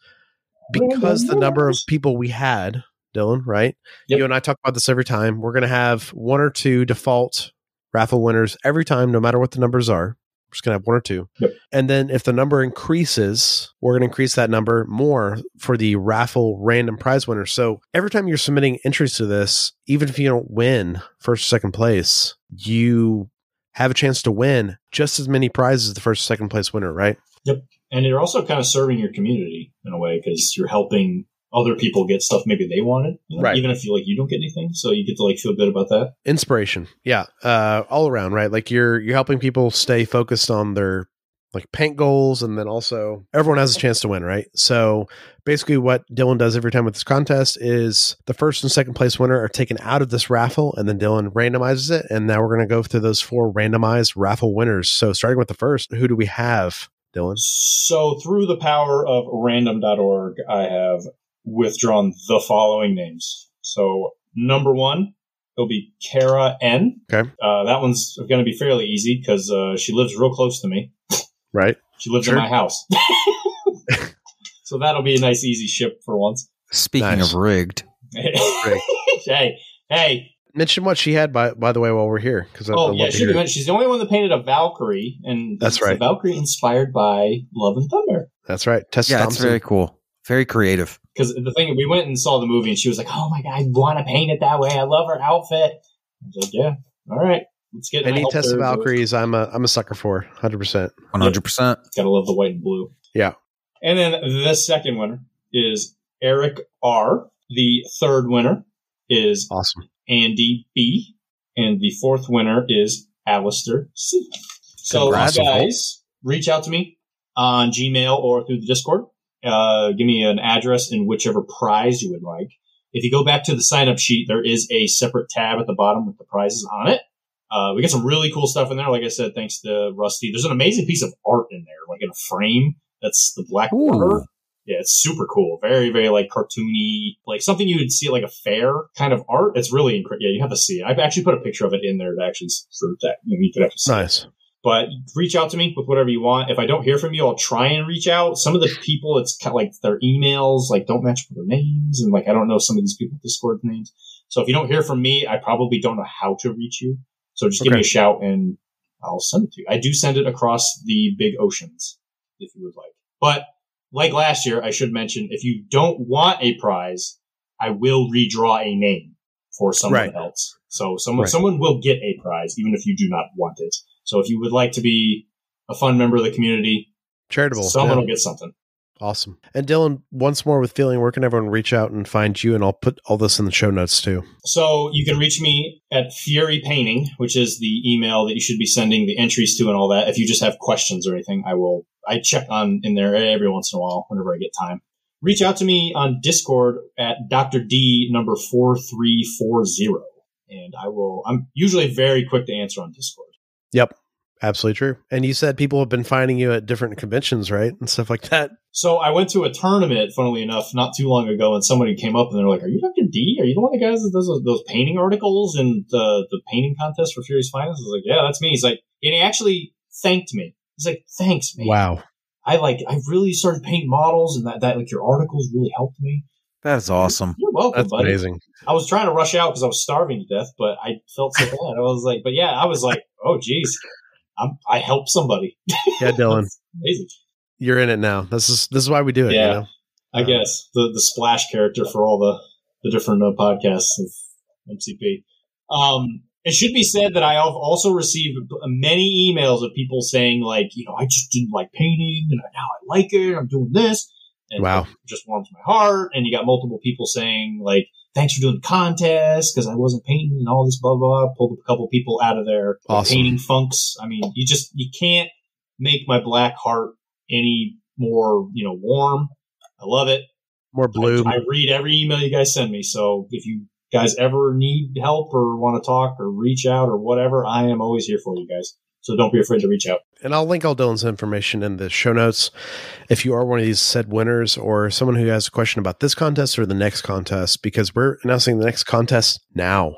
B: because the number of people we had, Dylan, right?
D: Yep.
B: You and I talk about this every time. We're going to have one or two default raffle winners every time, no matter what the numbers are. We're just going to have one or two.
D: Yep.
B: And then if the number increases, we're going to increase that number more for the raffle random prize winner. So every time you're submitting entries to this, even if you don't win first or second place, you have a chance to win just as many prizes as the first or second place winner, right? Yep.
D: And you're also kind of serving your community in a way because you're helping other people get stuff maybe they wanted, you know,
B: Right.
D: even if you like you don't get anything. So you get to like feel good about that.
B: inspiration yeah uh all around right like you're you're helping people stay focused on their like paint goals and then also everyone has a chance to win right so basically what dylan does every time with this contest is the first and second place winner are taken out of this raffle and then dylan randomizes it and now we're going to go through those four randomized raffle winners so starting with the first who do we have dylan
D: So through the power of random.org, I have withdrawn the following names. So number one, it'll be Kara N.
B: Okay.
D: Uh, that one's going to be fairly easy because uh, she lives real close to me.
B: Right
D: She lives
B: Sure.
D: in my house. so that'll be a nice, easy ship for once.
C: Speaking
B: Nice.
C: of rigged,
D: hey, hey.
B: mention what she had by by the way while we're here because
D: Oh, yeah, should be mentioned. She's the only one that painted a Valkyrie, and
B: That's
D: it's a
B: right.
D: Valkyrie inspired by Love and Thunder.
B: that's right tess
C: yeah, it's
B: thompson
C: very cool, very creative.
D: Because the thing, we went and saw the movie, and she was like, "Oh my god, I want to paint it that way. I love her outfit." I was like, "Yeah, all right, let's get."
B: any
D: I helped
B: tessa
D: her do it.
B: valkyries i'm a i'm a sucker for 100%
C: One hundred percent.
D: Gotta love the white and blue.
B: Yeah.
D: And then the second winner is Eric R. The third winner is
B: awesome
D: Andy B. And the fourth winner is Alistair C. So
C: Congrats,
D: you guys reach out to me on Gmail or through the Discord. Uh, give me an address and whichever prize you would like. If you go back to the sign up sheet, there is a separate tab at the bottom with the prizes on it. Uh, we got some really cool stuff in there. Like I said, thanks to Rusty. There's an amazing piece of art in there, like in a frame. That's the black
C: Ooh.
D: border. Yeah, it's super cool. Very, very like cartoony, like something you would see at like a fair kind of art. It's really incredible. Yeah, you have to see it. I've actually put a picture of it in there to actually for that. You know, you could actually see. it.
B: nice
D: But reach out to me with whatever you want. If I don't hear from you, I'll try and reach out. Some of the people, it's kind of like their emails like don't match with their names, and like I don't know some of these people Discord names. So if you don't hear from me, I probably don't know how to reach you. So just give me a shout and I'll send it to you. I do send it across the big oceans if you would like. But like last year, I should mention if you don't want a prize, I will redraw a name for someone
B: Right.
D: else. So someone
B: Right.
D: someone will get a prize even if you do not want it. So if you would like to be a fun member of the community,
B: Charitable.
D: someone
B: Yeah.
D: will get something.
B: Awesome. And Dylan, once more with feeling, where can everyone reach out and find you? And I'll put all this in the show notes too.
D: So you can reach me at Fury Painting, which is the email that you should be sending the entries to and all that. If you just have questions or anything, I will I check on in there every once in a while whenever I get time. Reach out to me on Discord at Dr. D number four three four zero. And I will I'm usually very quick to answer on Discord.
B: Yep. Absolutely true. And you said people have been finding you at different conventions, right? And stuff like that.
D: So I went to a tournament, funnily enough, not too long ago, and somebody came up and they're like, "Are you Dr. D? Are you the one of the guys that does those, those painting articles and the the painting contest for Fury's Finest?" I was like, "Yeah, that's me." He's like, and he actually thanked me. He's like, "Thanks, man.
B: Wow.
D: I like I really started painting models, and that that like your articles really helped me."
C: That is awesome.
D: You're welcome,
B: That's
D: buddy.
B: amazing.
D: I was trying to rush out because I was starving to death, but I felt so bad. I was like, but yeah, I was like, oh geez, I'm I helped somebody.
B: Yeah, Dylan,
D: amazing.
B: you're in it now. This is this is why we do it.
D: Yeah.
B: You know?
D: I guess the the splash character for all the the different uh, podcasts of MCP. Um, it should be said that I have also received many emails of people saying like, you know, I just didn't like painting, and now I like it. I'm doing this, and
B: Wow.
D: it just warms my heart. And you got multiple people saying like, thanks for doing the contest because I wasn't painting and all this blah blah. blah. Pulled a couple people out of their
B: Awesome.
D: painting funks. I mean, you just you can't make my black heart any more you know warm. I love it.
B: More blue.
D: I, I read every email you guys send me. So if you guys ever need help or want to talk or reach out or whatever, I am always here for you guys. So don't be afraid to reach out.
B: and I'll link all Dylan's information in the show notes. If you are one of these said winners or someone who has a question about this contest or the next contest, because we're announcing the next contest now.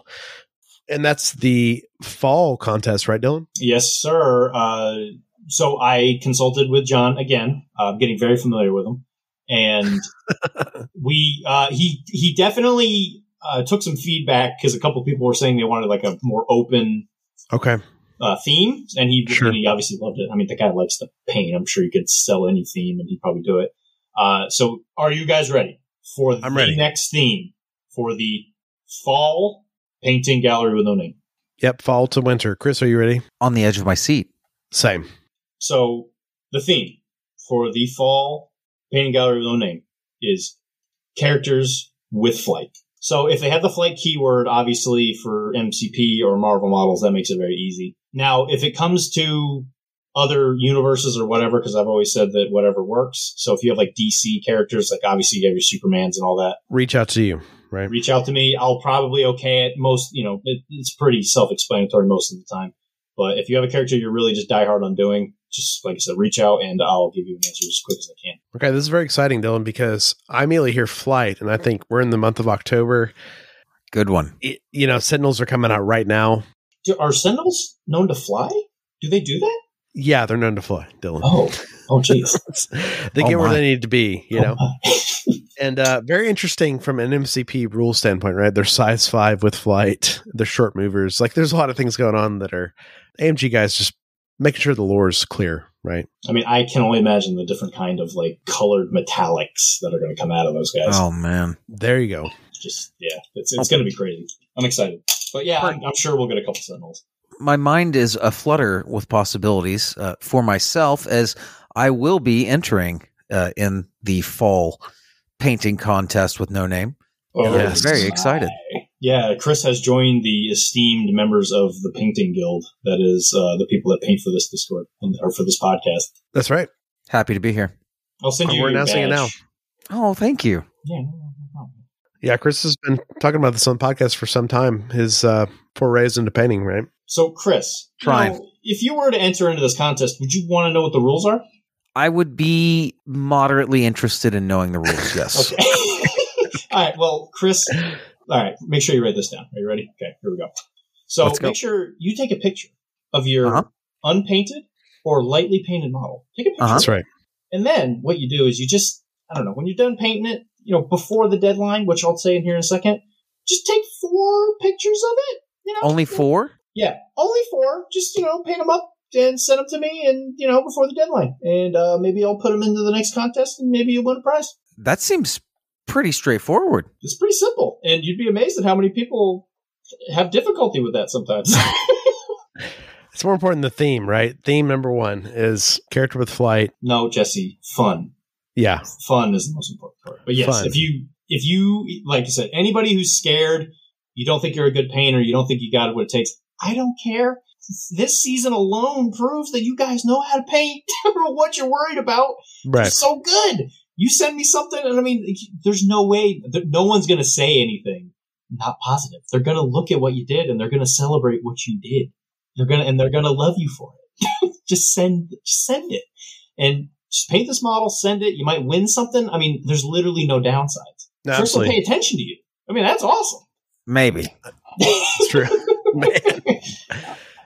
B: And that's the fall contest, right, Dylan?
D: Yes, sir. Uh, so I consulted with John again. Uh, I'm getting very familiar with him, and we uh, he he definitely uh, took some feedback because a couple people were saying they wanted like a more open
B: Okay.
D: Uh, theme, and he
B: Sure.
D: and he obviously loved it. I mean, the guy likes the paint. I'm sure he could sell any theme, and he'd probably do it. Uh, so, are you guys ready for
B: I'm
D: the
B: ready.
D: next theme for the fall painting gallery with no name?
B: Yep. Fall to winter. Chris, are you ready?
C: On the edge of my seat.
B: Same.
D: So, the theme for the fall painting gallery with no name is characters with flight. So, if they have the flight keyword, obviously for MCP or Marvel models, that makes it very easy. Now, if it comes to other universes or whatever, because I've always said that whatever works. So, if you have like DC characters, like obviously you have your Supermans and all that,
B: Reach out to you, right?
D: reach out to me. I'll probably okay it. Most, you know, it, it's pretty self-explanatory most of the time. But if you have a character you're really just diehard on doing, just like I said, reach out and I'll give you an answer as quick as I can.
B: Okay, this is very exciting, Dylan, because I immediately hear flight, and I think we're in the month of October.
C: Good one.
B: It- you know, Sentinels are coming out right now.
D: Do, are Sentinels known to fly? Do they do that?
B: Yeah, they're known to fly, Dylan.
D: Oh, oh, jeez.
B: they
C: Oh
B: get where they need to be, you know.
D: Oh, my.
B: And uh, very interesting from an MCP rule standpoint, right? They're size five with flight. They're short movers. Like, there's a lot of things going on that are AMG guys just making sure the lore is clear, right?
D: I mean, I can only imagine the different kind of like colored metallics that are going to come out of those guys.
C: Oh man.
B: There you go.
D: Just yeah, it's it's going to be crazy. I'm excited, but yeah, I'm, I'm sure we'll get a couple Sentinels.
C: My mind is aflutter with possibilities uh, for myself as I will be entering uh, in the fall painting contest with no name.
D: Oh,
B: Yes.
C: Very excited.
D: My. Yeah, Chris has joined the esteemed members of the Painting Guild. That is uh, the people that paint for this Discord and, or for this podcast.
B: That's right.
C: Happy to be here.
D: I'll send
B: Oh,
D: you.
B: we're
D: your
B: announcing it
D: badge.
C: Oh, thank you.
D: Yeah, no, no, no.
B: Yeah, Chris has been talking about this on the podcast for some time. His uh, forays into painting, right?
D: So, Chris, you
C: Trying.
D: know, if you were to enter into this contest, would you want to know what the rules are?
C: I would be moderately interested in knowing the rules. Yes.
D: Okay. all right. Well, Chris, all right. Make sure you write this down. Are you ready? Okay. Here we go. So
C: go.
D: make sure you take a picture of your
C: Uh-huh.
D: unpainted or lightly painted model. Take a picture.
C: Uh-huh.
B: That's right.
D: And then what you do is you just, I don't know, when you're done painting it, you know, before the deadline, which I'll say in here in a second, just take four pictures of it. You know,
C: Only four?
D: Yeah, only four. Just you know, paint them up and send them to me, and you know, before the deadline, and uh, maybe I'll put them into the next contest, and maybe you'll win a prize.
C: That seems pretty straightforward.
D: It's pretty simple, and you'd be amazed at how many people have difficulty with that sometimes.
B: It's more important the theme, right? Theme number one is character with flight.
D: no, Jesse, fun.
B: Yeah.
D: Fun is the most important part. But yes,
B: Fun.
D: if you if you like I said, anybody who's scared, you don't think you're a good painter, you don't think you got what it takes. I don't care. This season alone proves that you guys know how to paint what you're worried about.
B: Right.
D: It's so good. You send me something, and I mean, there's no way, that no one's going to say anything not positive. They're going to look at what you did, and they're going to celebrate what you did. They're gonna, and they're going to love you for it. just send, just send it, and just paint this model, send it. You might win something. I mean, there's literally no downsides.
B: No,
D: First, they'll
B: absolutely.
D: pay attention to you. I mean, that's awesome.
C: Maybe.
B: It's true. Man.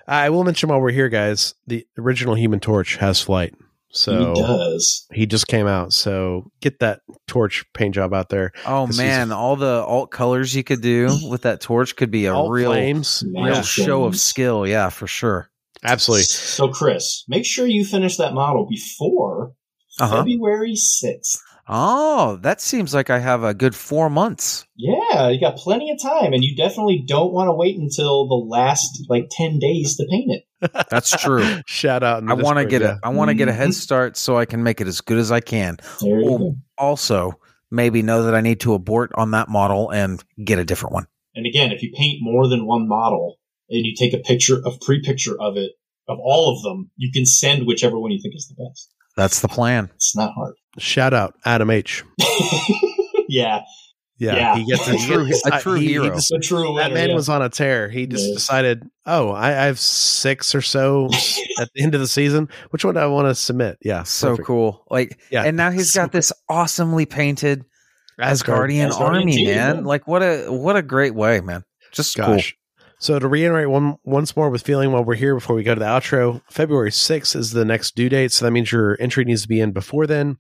B: I will mention while we're here, guys, the original Human Torch has flight. So
D: he does.
B: he just came out. So get that torch paint job out there.
C: Oh man, all the alt colors you could do with that torch could be a
B: All
C: real
B: flames.
C: real
D: Yeah.
C: show of skill. Yeah, for sure.
B: Absolutely.
D: So, Chris, make sure you finish that model before
C: Uh-huh.
D: February 6th.
C: Oh, that seems like I have a good four months.
D: Yeah, you got plenty of time, and you definitely don't want to wait until the last like 10 days to paint it.
C: That's true.
B: Shout out.
C: I want to get
B: yeah.
C: a I want to get a head
D: Mhm.
C: start so I can make it as good as I can.
D: There you
C: Oh.
D: go.
C: Also, maybe know that I need to abort on that model and get a different one.
D: And again, if you paint more than one model and you take a picture, of pre picture of it, of all of them, you can send whichever one you think is the best.
C: That's the plan.
D: It's not hard.
B: Shout out Adam H.
D: yeah,
B: Yeah,
D: Yeah.
B: he gets
C: A true- a true
B: he- he
C: hero.
B: just-
D: the true winner.
B: that man
D: yeah.
B: was on a tear. He just
D: Yeah.
B: decided, oh, I, I have six or so at the end of the season. Which one do I want to submit? Yeah,
C: So
B: perfect.
C: cool. Like
B: Yeah,
C: and now he's
B: so
C: got this awesomely painted Asgardian,
D: Asgardian
C: army,
D: team,
C: man.
D: yeah.
C: Like what a what a great way, man. Just
B: Gosh. So to reiterate one once more with feeling while we're here before we go to the outro, February 6th is the next due date. So that means your entry needs to be in before then.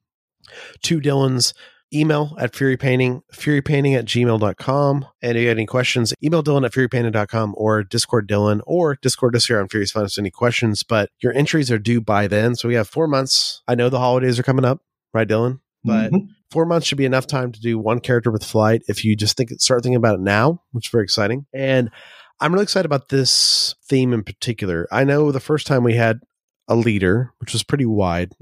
B: To Dylan's email at furypainting, furypainting at gmail.com. And if you have any questions, email Dylan at furypainting.com or Discord Dylan or Discord us here on Fury's Finest any questions. But your entries are due by then. So we have four months. I know the holidays are coming up, right, Dylan? But
D: Mhm.
B: four months should be enough time to do one character with flight if you just think start thinking about it now which is very exciting and i'm really excited about this theme in particular. I know the first time we had a leader which was pretty wide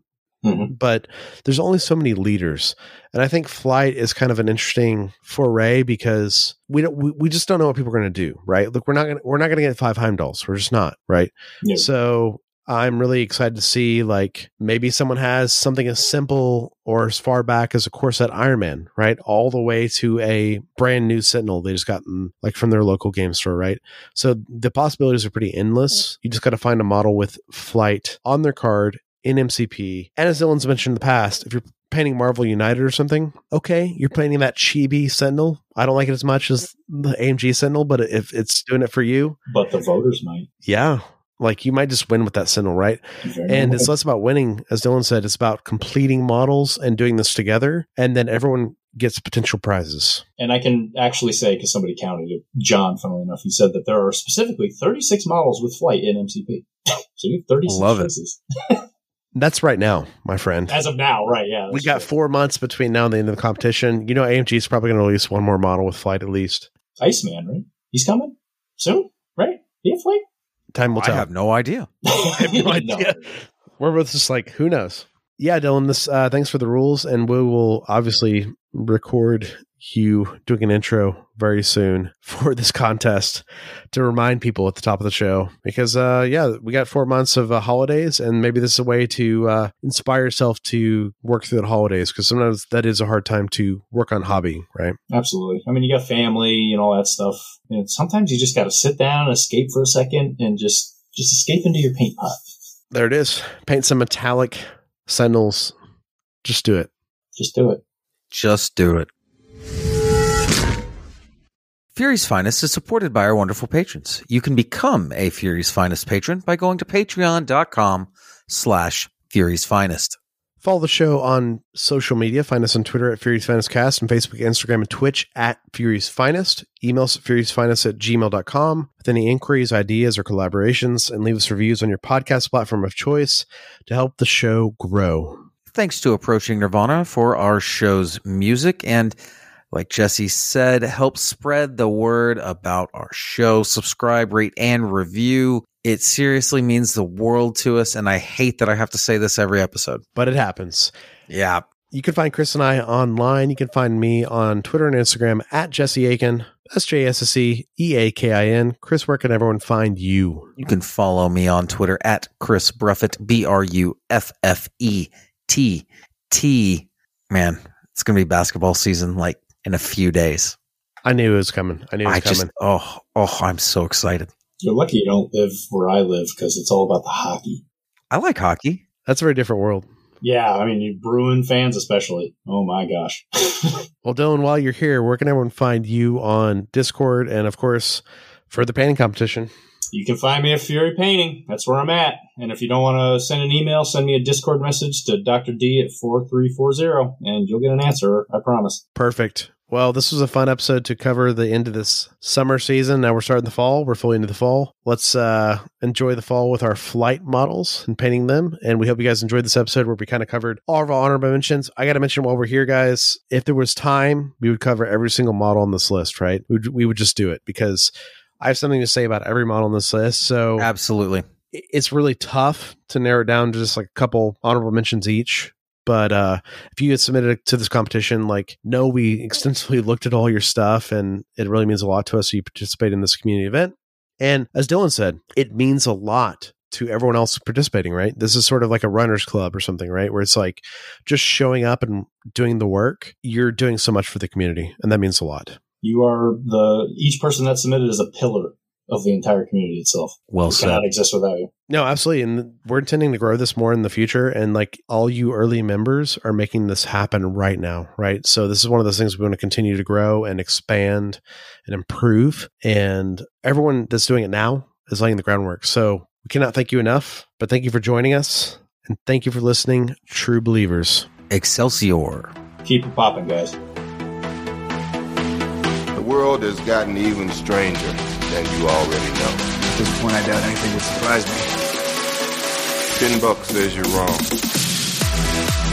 D: Mhm.
B: but there's only so many leaders. And i think flight is kind of an interesting foray because we don't we, we just don't know what people are going to do right? Look we're not going to we're not going to get five heimdalls. We're just not right?
D: Yeah.
B: so I'm really excited to see like maybe someone has something as simple or as far back as a Core Set Iron Man, right? All the way to a brand new Sentinel they just gotten like from their local game store, right? So the possibilities are pretty endless. You just got to find a model with flight on their card in MCP. And as Dylan's mentioned in the past, if you're painting Marvel United or something, okay, you're painting that chibi Sentinel. I don't like it as much as the AMG Sentinel, but if it's doing it for you,
D: But the voters might.
B: yeah, like you might just win with that Sentinel, right? And it's less about winning, as Dylan said, it's about completing models and doing this together, and then everyone gets potential prizes.
D: And I can actually say, because somebody counted it, John, funnily enough, he said that there are specifically 36 models with flight in MCP. so you have 36
C: Love it.
B: That's right now, my friend.
D: As of now, right, yeah.
B: we got
D: true.
B: four months between now and the end of the competition. You know, AMG is probably going to release one more model with flight at least.
D: Iceman, right? He's coming soon, right? He have flight?
B: Time will tell.
C: I
B: tell.
C: have no idea.
D: I
B: have no idea. We're both just like, who knows? Yeah, Dylan. This uh, thanks for the rules, and we will obviously record you doing an intro very soon for this contest to remind people at the top of the show. Because uh, yeah, we got four months of uh, holidays, and maybe this is a way to uh, inspire yourself to work through the holidays. Because sometimes that is a hard time to work on hobby, right?
D: Absolutely. I mean, you got family and all that stuff. And sometimes you just got to sit down, escape for a second, and just just escape into your paint pot.
B: There it is. Paint some metallic sentinels. Just do it.
D: Just do it.
C: Just do it. Fury's Finest is supported by our wonderful patrons. You can become a Fury's Finest patron by going to patreon.com slash Fury's Finest.
B: Follow the show on social media. Find us on Twitter at Furious Finest Cast and Facebook, Instagram, and Twitch at Furious Finest. Email us at furiousfinest at gmail.com with any inquiries, ideas, or collaborations, and leave us reviews on your podcast platform of choice to help the show grow.
C: Thanks to Approaching Nirvana for our show's music and like Jesse said, help spread the word about our show. Subscribe, rate, and review. It seriously means the world to us. And I hate that I have to say this every episode.
B: But it happens.
C: Yeah.
B: You can find Chris and I online. You can find me on Twitter and Instagram at Jesse Aiken. S J S S E E A K I N. Chris, where can everyone find you?
C: You can follow me on Twitter at Chris Bruffett, B R U F F E T T. Man, it's going to be basketball season like in a few days.
B: I knew it was coming. I knew it was
C: I
B: coming.
C: just, oh, oh, I'm so excited.
D: You're lucky you don't live where I live because it's all about the hockey.
C: I like hockey.
B: That's a very different world.
D: Yeah, I mean, you Bruin fans especially. Oh my gosh.
B: Well, Dylan, while you're here, where can everyone find you on Discord and, of course, for the painting competition?
D: you can find me at Fury Painting. That's where I'm at. And if you don't want to send an email, send me a Discord message to Dr. D at 4340 and you'll get an answer, I promise.
B: Perfect. Well, this was a fun episode to cover the end of this summer season. Now we're starting the fall. We're fully into the fall. Let's uh, enjoy the fall with our flight models and painting them. And we hope you guys enjoyed this episode where we kind of covered all of our honorable mentions. I got to mention while we're here, guys, if there was time, we would cover every single model on this list, right? We would, we would just do it because I have something to say about every model on this list. So
C: Absolutely.
B: it's really tough to narrow it down to just like a couple honorable mentions each. But uh, if you submitted to this competition, like, no, we extensively looked at all your stuff and it really means a lot to us. So you participate in this community event. And as Dylan said, it means a lot to everyone else participating, right? This is sort of like a runner's club or something, right? Where it's like just showing up and doing the work. You're doing so much for the community, and that means a lot.
D: You are the, each person that submitted is a pillar of the entire community itself.
C: Well
D: It
C: said.
D: cannot exist without you.
B: No, absolutely. And we're intending to grow this more in the future. And like all you early members are making this happen right now, right? So this is one of those things we want to continue to grow and expand and improve. And everyone that's doing it now is laying the groundwork. So we cannot thank you enough, but thank you for joining us. And thank you for listening, true believers.
C: Excelsior.
D: Keep it popping, guys.
A: The world has gotten even stranger than you already know.
E: At this point, I doubt anything would surprise me.
A: Ten bucks says you're wrong.